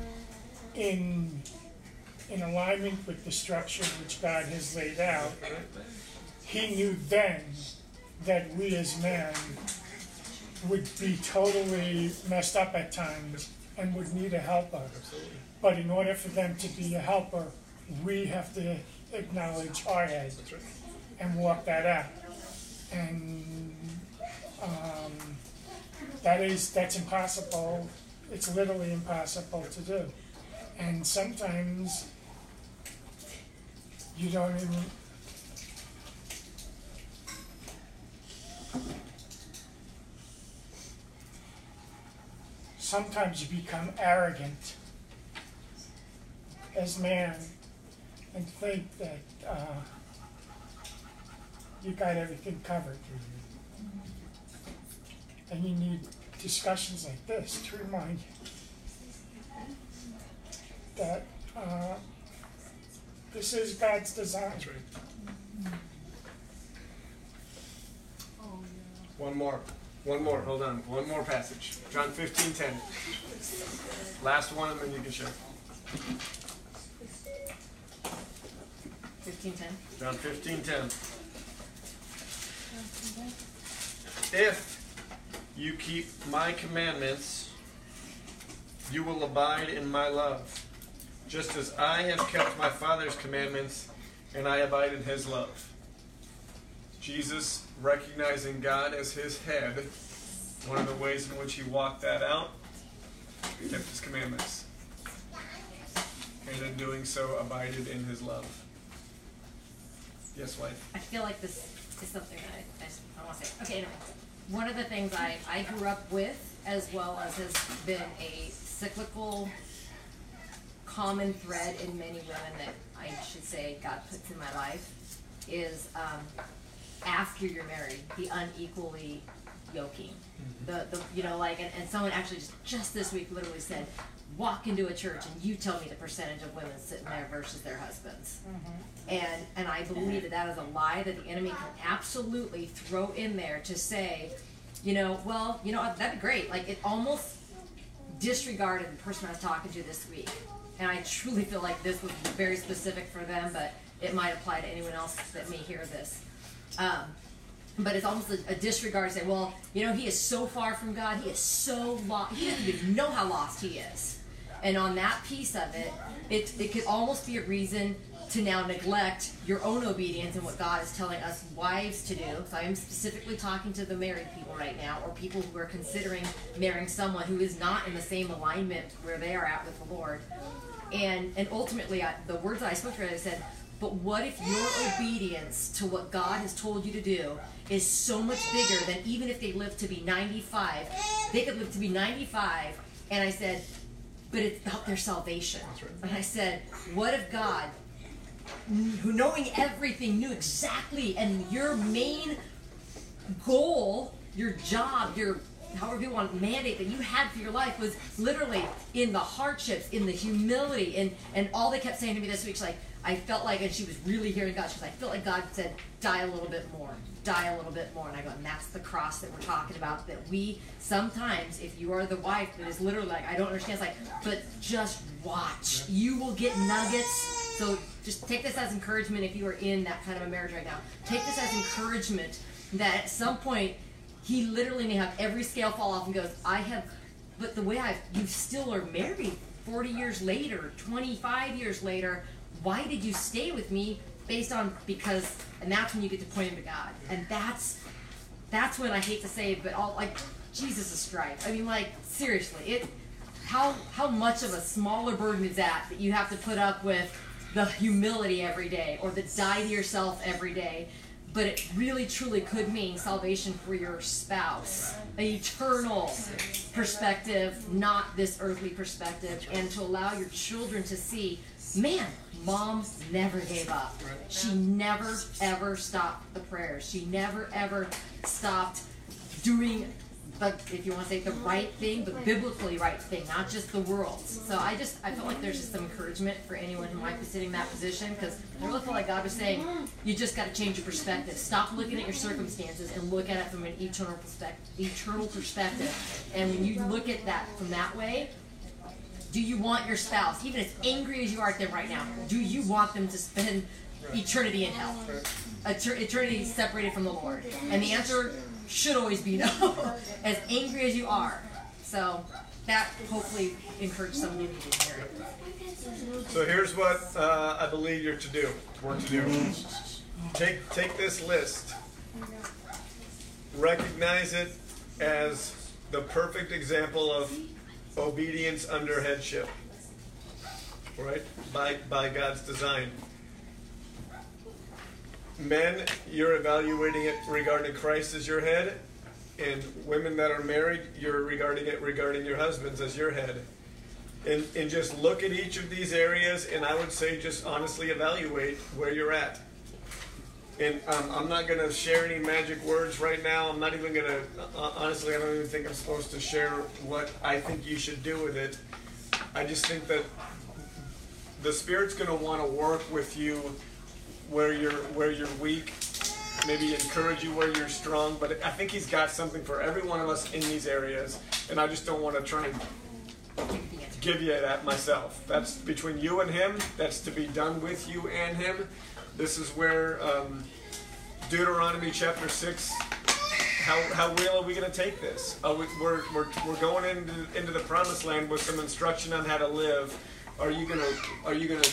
in, in alignment with the structure which God has laid out, he knew then that we as men would be totally messed up at times and would need a helper. But in order for them to be a helper, we have to acknowledge our head and walk that out. And um, that is that's impossible. It's literally impossible to do. And sometimes you don't even sometimes you become arrogant as man and think that uh, you got everything covered. And you need discussions like this to remind you that uh, this is God's design. Right. One more. One more. Hold on. One more passage. John fifteen ten. Last one, and then you can share. fifteen ten. John fifteen ten. If you keep my commandments, you will abide in my love, just as I have kept my Father's commandments and I abide in his love. Jesus, recognizing God as his head, one of the ways in which he walked that out, he kept his commandments. And in doing so, abided in his love. Yes, wife. I feel like this is something that I, I, I want to say. Okay, anyway, one of the things I, I grew up with, as well as has been a cyclical common thread in many women that I should say God puts in my life, is um, after you're married, the unequally yoking. Mm-hmm. The, the you know like and, and someone actually just just this week literally said, walk into a church and you tell me the percentage of women sitting there versus their husbands. Mm-hmm. And and I believe that that is a lie that the enemy can absolutely throw in there to say, you know, well, you know, that'd be great. Like it almost disregarded the person I was talking to this week. And I truly feel like this was very specific for them, but it might apply to anyone else that may hear this. Um, but it's almost a, a disregard to say, well, you know, he is so far from God, he is so lost, he doesn't even know how lost he is. And on that piece of it, it, it could almost be a reason to now neglect your own obedience and what God is telling us wives to do. So I am specifically talking to the married people right now, or people who are considering marrying someone who is not in the same alignment where they are at with the Lord. And and ultimately, I, the words that I spoke to her, I said, but what if your obedience to what God has told you to do is so much bigger than even if they live to be 95, they could live to be 95. And I said, but it's about their salvation. And I said, what if God, who knowing everything, knew exactly, and your main goal, your job, your however you want mandate that you had for your life was literally in the hardships, in the humility, and and all they kept saying to me this week, she's like, I felt like, and she was really hearing God. She was I felt like God said, die a little bit more, die a little bit more. And I go, and that's the cross that we're talking about. That we sometimes, if you are the wife that is literally like, I don't understand, it's like, but just watch. You will get nuggets. So just take this as encouragement if you are in that kind of a marriage right now. Take this as encouragement that at some point he literally may have every scale fall off and goes, I have, but the way I've, you still are married 40 years later, 25 years later, why did you stay with me based on, because, and that's when you get to point him to God. And that's, that's when I hate to say it, but all, like, Jesus is strife. I mean, like, seriously, it, how, how much of a smaller burden is that, that you have to put up with the humility every day, or the die to yourself every day, but it really truly could mean salvation for your spouse, an eternal perspective, not this earthly perspective, and to allow your children to see, man, mom never gave up. She never ever stopped the prayers. She never ever stopped doing the, if you want to say the right thing, but biblically right thing, not just the world's. So I just, I felt like there's just some encouragement for anyone who might be sitting in that position, because I really feel like God was saying, you just got to change your perspective. Stop looking at your circumstances and look at it from an eternal perspective. Eternal perspective. And when you look at that from that way, do you want your spouse, even as angry as you are at them right now, do you want them to spend eternity in hell? Eternity separated from the Lord? And the answer should always be <laughs> no, as angry as you are. So that hopefully encouraged some of you to hear it. So here's what uh, I believe you're to do. We're to do. Take take this list. Recognize it as the perfect example of obedience under headship. Right? By by God's design. Men, you're evaluating it regarding Christ as your head, and women that are married, you're regarding it regarding your husbands as your head. And, and just look at each of these areas, and I would say just honestly evaluate where you're at. And um, I'm not going to share any magic words right now. I'm not even going to, uh, honestly, I don't even think I'm supposed to share what I think you should do with it. I just think that the Spirit's going to want to work with you where you're where you're weak, maybe encourage you where you're strong. But I think He's got something for every one of us in these areas, and I just don't want to try and give you that myself. That's between you and Him. That's to be done with you and Him. This is where um, Deuteronomy chapter six. How, how real are we going to take this? Uh, we, we're, we're, we're going into, into the promised land with some instruction on how to live. Are you gonna Are you gonna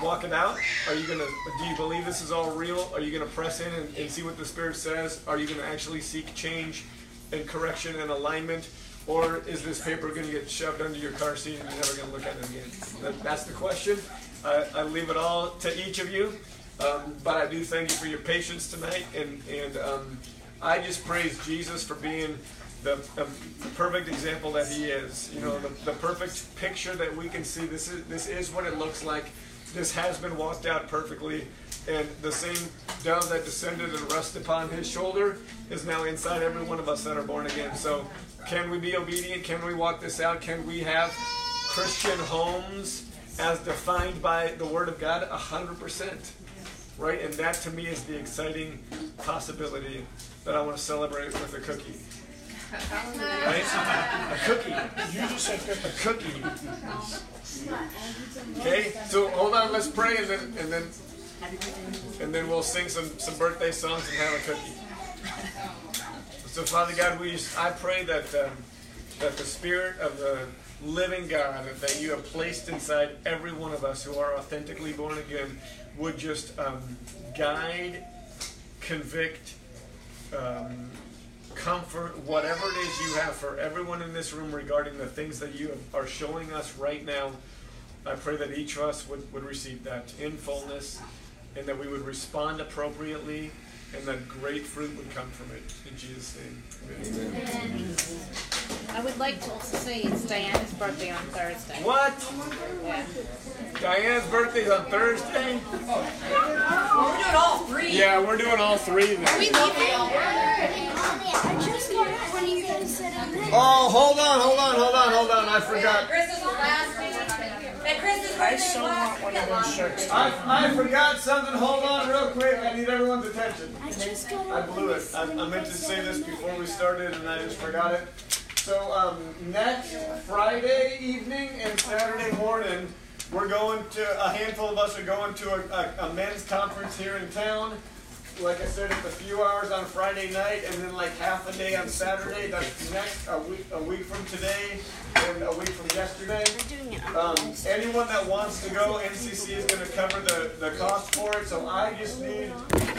walk it out? Are you gonna? Do you believe this is all real? Are you gonna press in and, and see what the Spirit says? Are you gonna actually seek change and correction and alignment? Or is this paper going to get shoved under your car seat and you're never going to look at it again? That, that's the question. I, I leave it all to each of you. Um, but I do thank you for your patience tonight. And, and um, I just praise Jesus for being the, the, perfect example that he is. You know, the, the perfect picture that we can see. This is, this is what it looks like. This has been walked out perfectly. And the same dove that descended and rested upon his shoulder is now inside every one of us that are born again. So, can we be obedient? Can we walk this out? Can we have Christian homes as defined by the Word of God? A hundred percent. Right? And that to me is the exciting possibility that I want to celebrate with a cookie. Right? A cookie. You just said A cookie. Okay, so hold on, let's pray and then and then and then we'll sing some, some birthday songs and have a cookie. So Father God, we just, I pray that um, that the Spirit of the living God that you have placed inside every one of us who are authentically born again would just um, guide, convict, um, comfort, whatever it is you have for everyone in this room regarding the things that you are showing us right now. I pray that each of us would, would receive that in fullness and that we would respond appropriately and that great fruit would come from it. In Jesus' name. Amen. I would like to also say it's Diana's birthday on Thursday. What? Yeah. Diana's birthday's on Thursday? Oh, We're doing all three. Yeah, we're doing all three then. We love you. I just got it when you guys said it. Oh, hold on, hold on, hold on, hold on. I forgot. Chris is the last meeting. And Chris's birthday I still want one of those shirts. I, I forgot something. Hold on real quick. I need everyone's attention. I just got. I blew it. I, I meant to say this before we started and I just forgot it. So um, next Friday evening and Saturday morning, we're going to, a handful of us are going to a, a, a men's conference here in town. Like I said, it's a few hours on Friday night and then like half a day on Saturday. That's next, a week, a week from today and a week from yesterday. Um, anyone that wants to go, NCC is going to cover the, the cost for it. So I just need,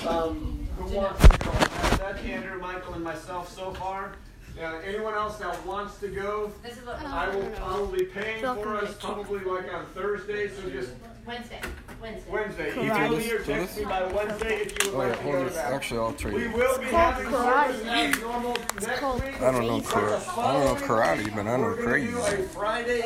um, who wants to go? That's Andrew, Michael, and myself so far. Now, anyone else that wants to go, This is what, I will probably paying for us probably like on Thursday. So just Wednesday, Wednesday. Wednesday. Email me or text me by Wednesday if you would Oh, yeah, to go it. to that. Actually, I'll trade We you. will be having service as normal next week. I don't know karate. I don't know karate, but I know we're gonna crazy. do a Friday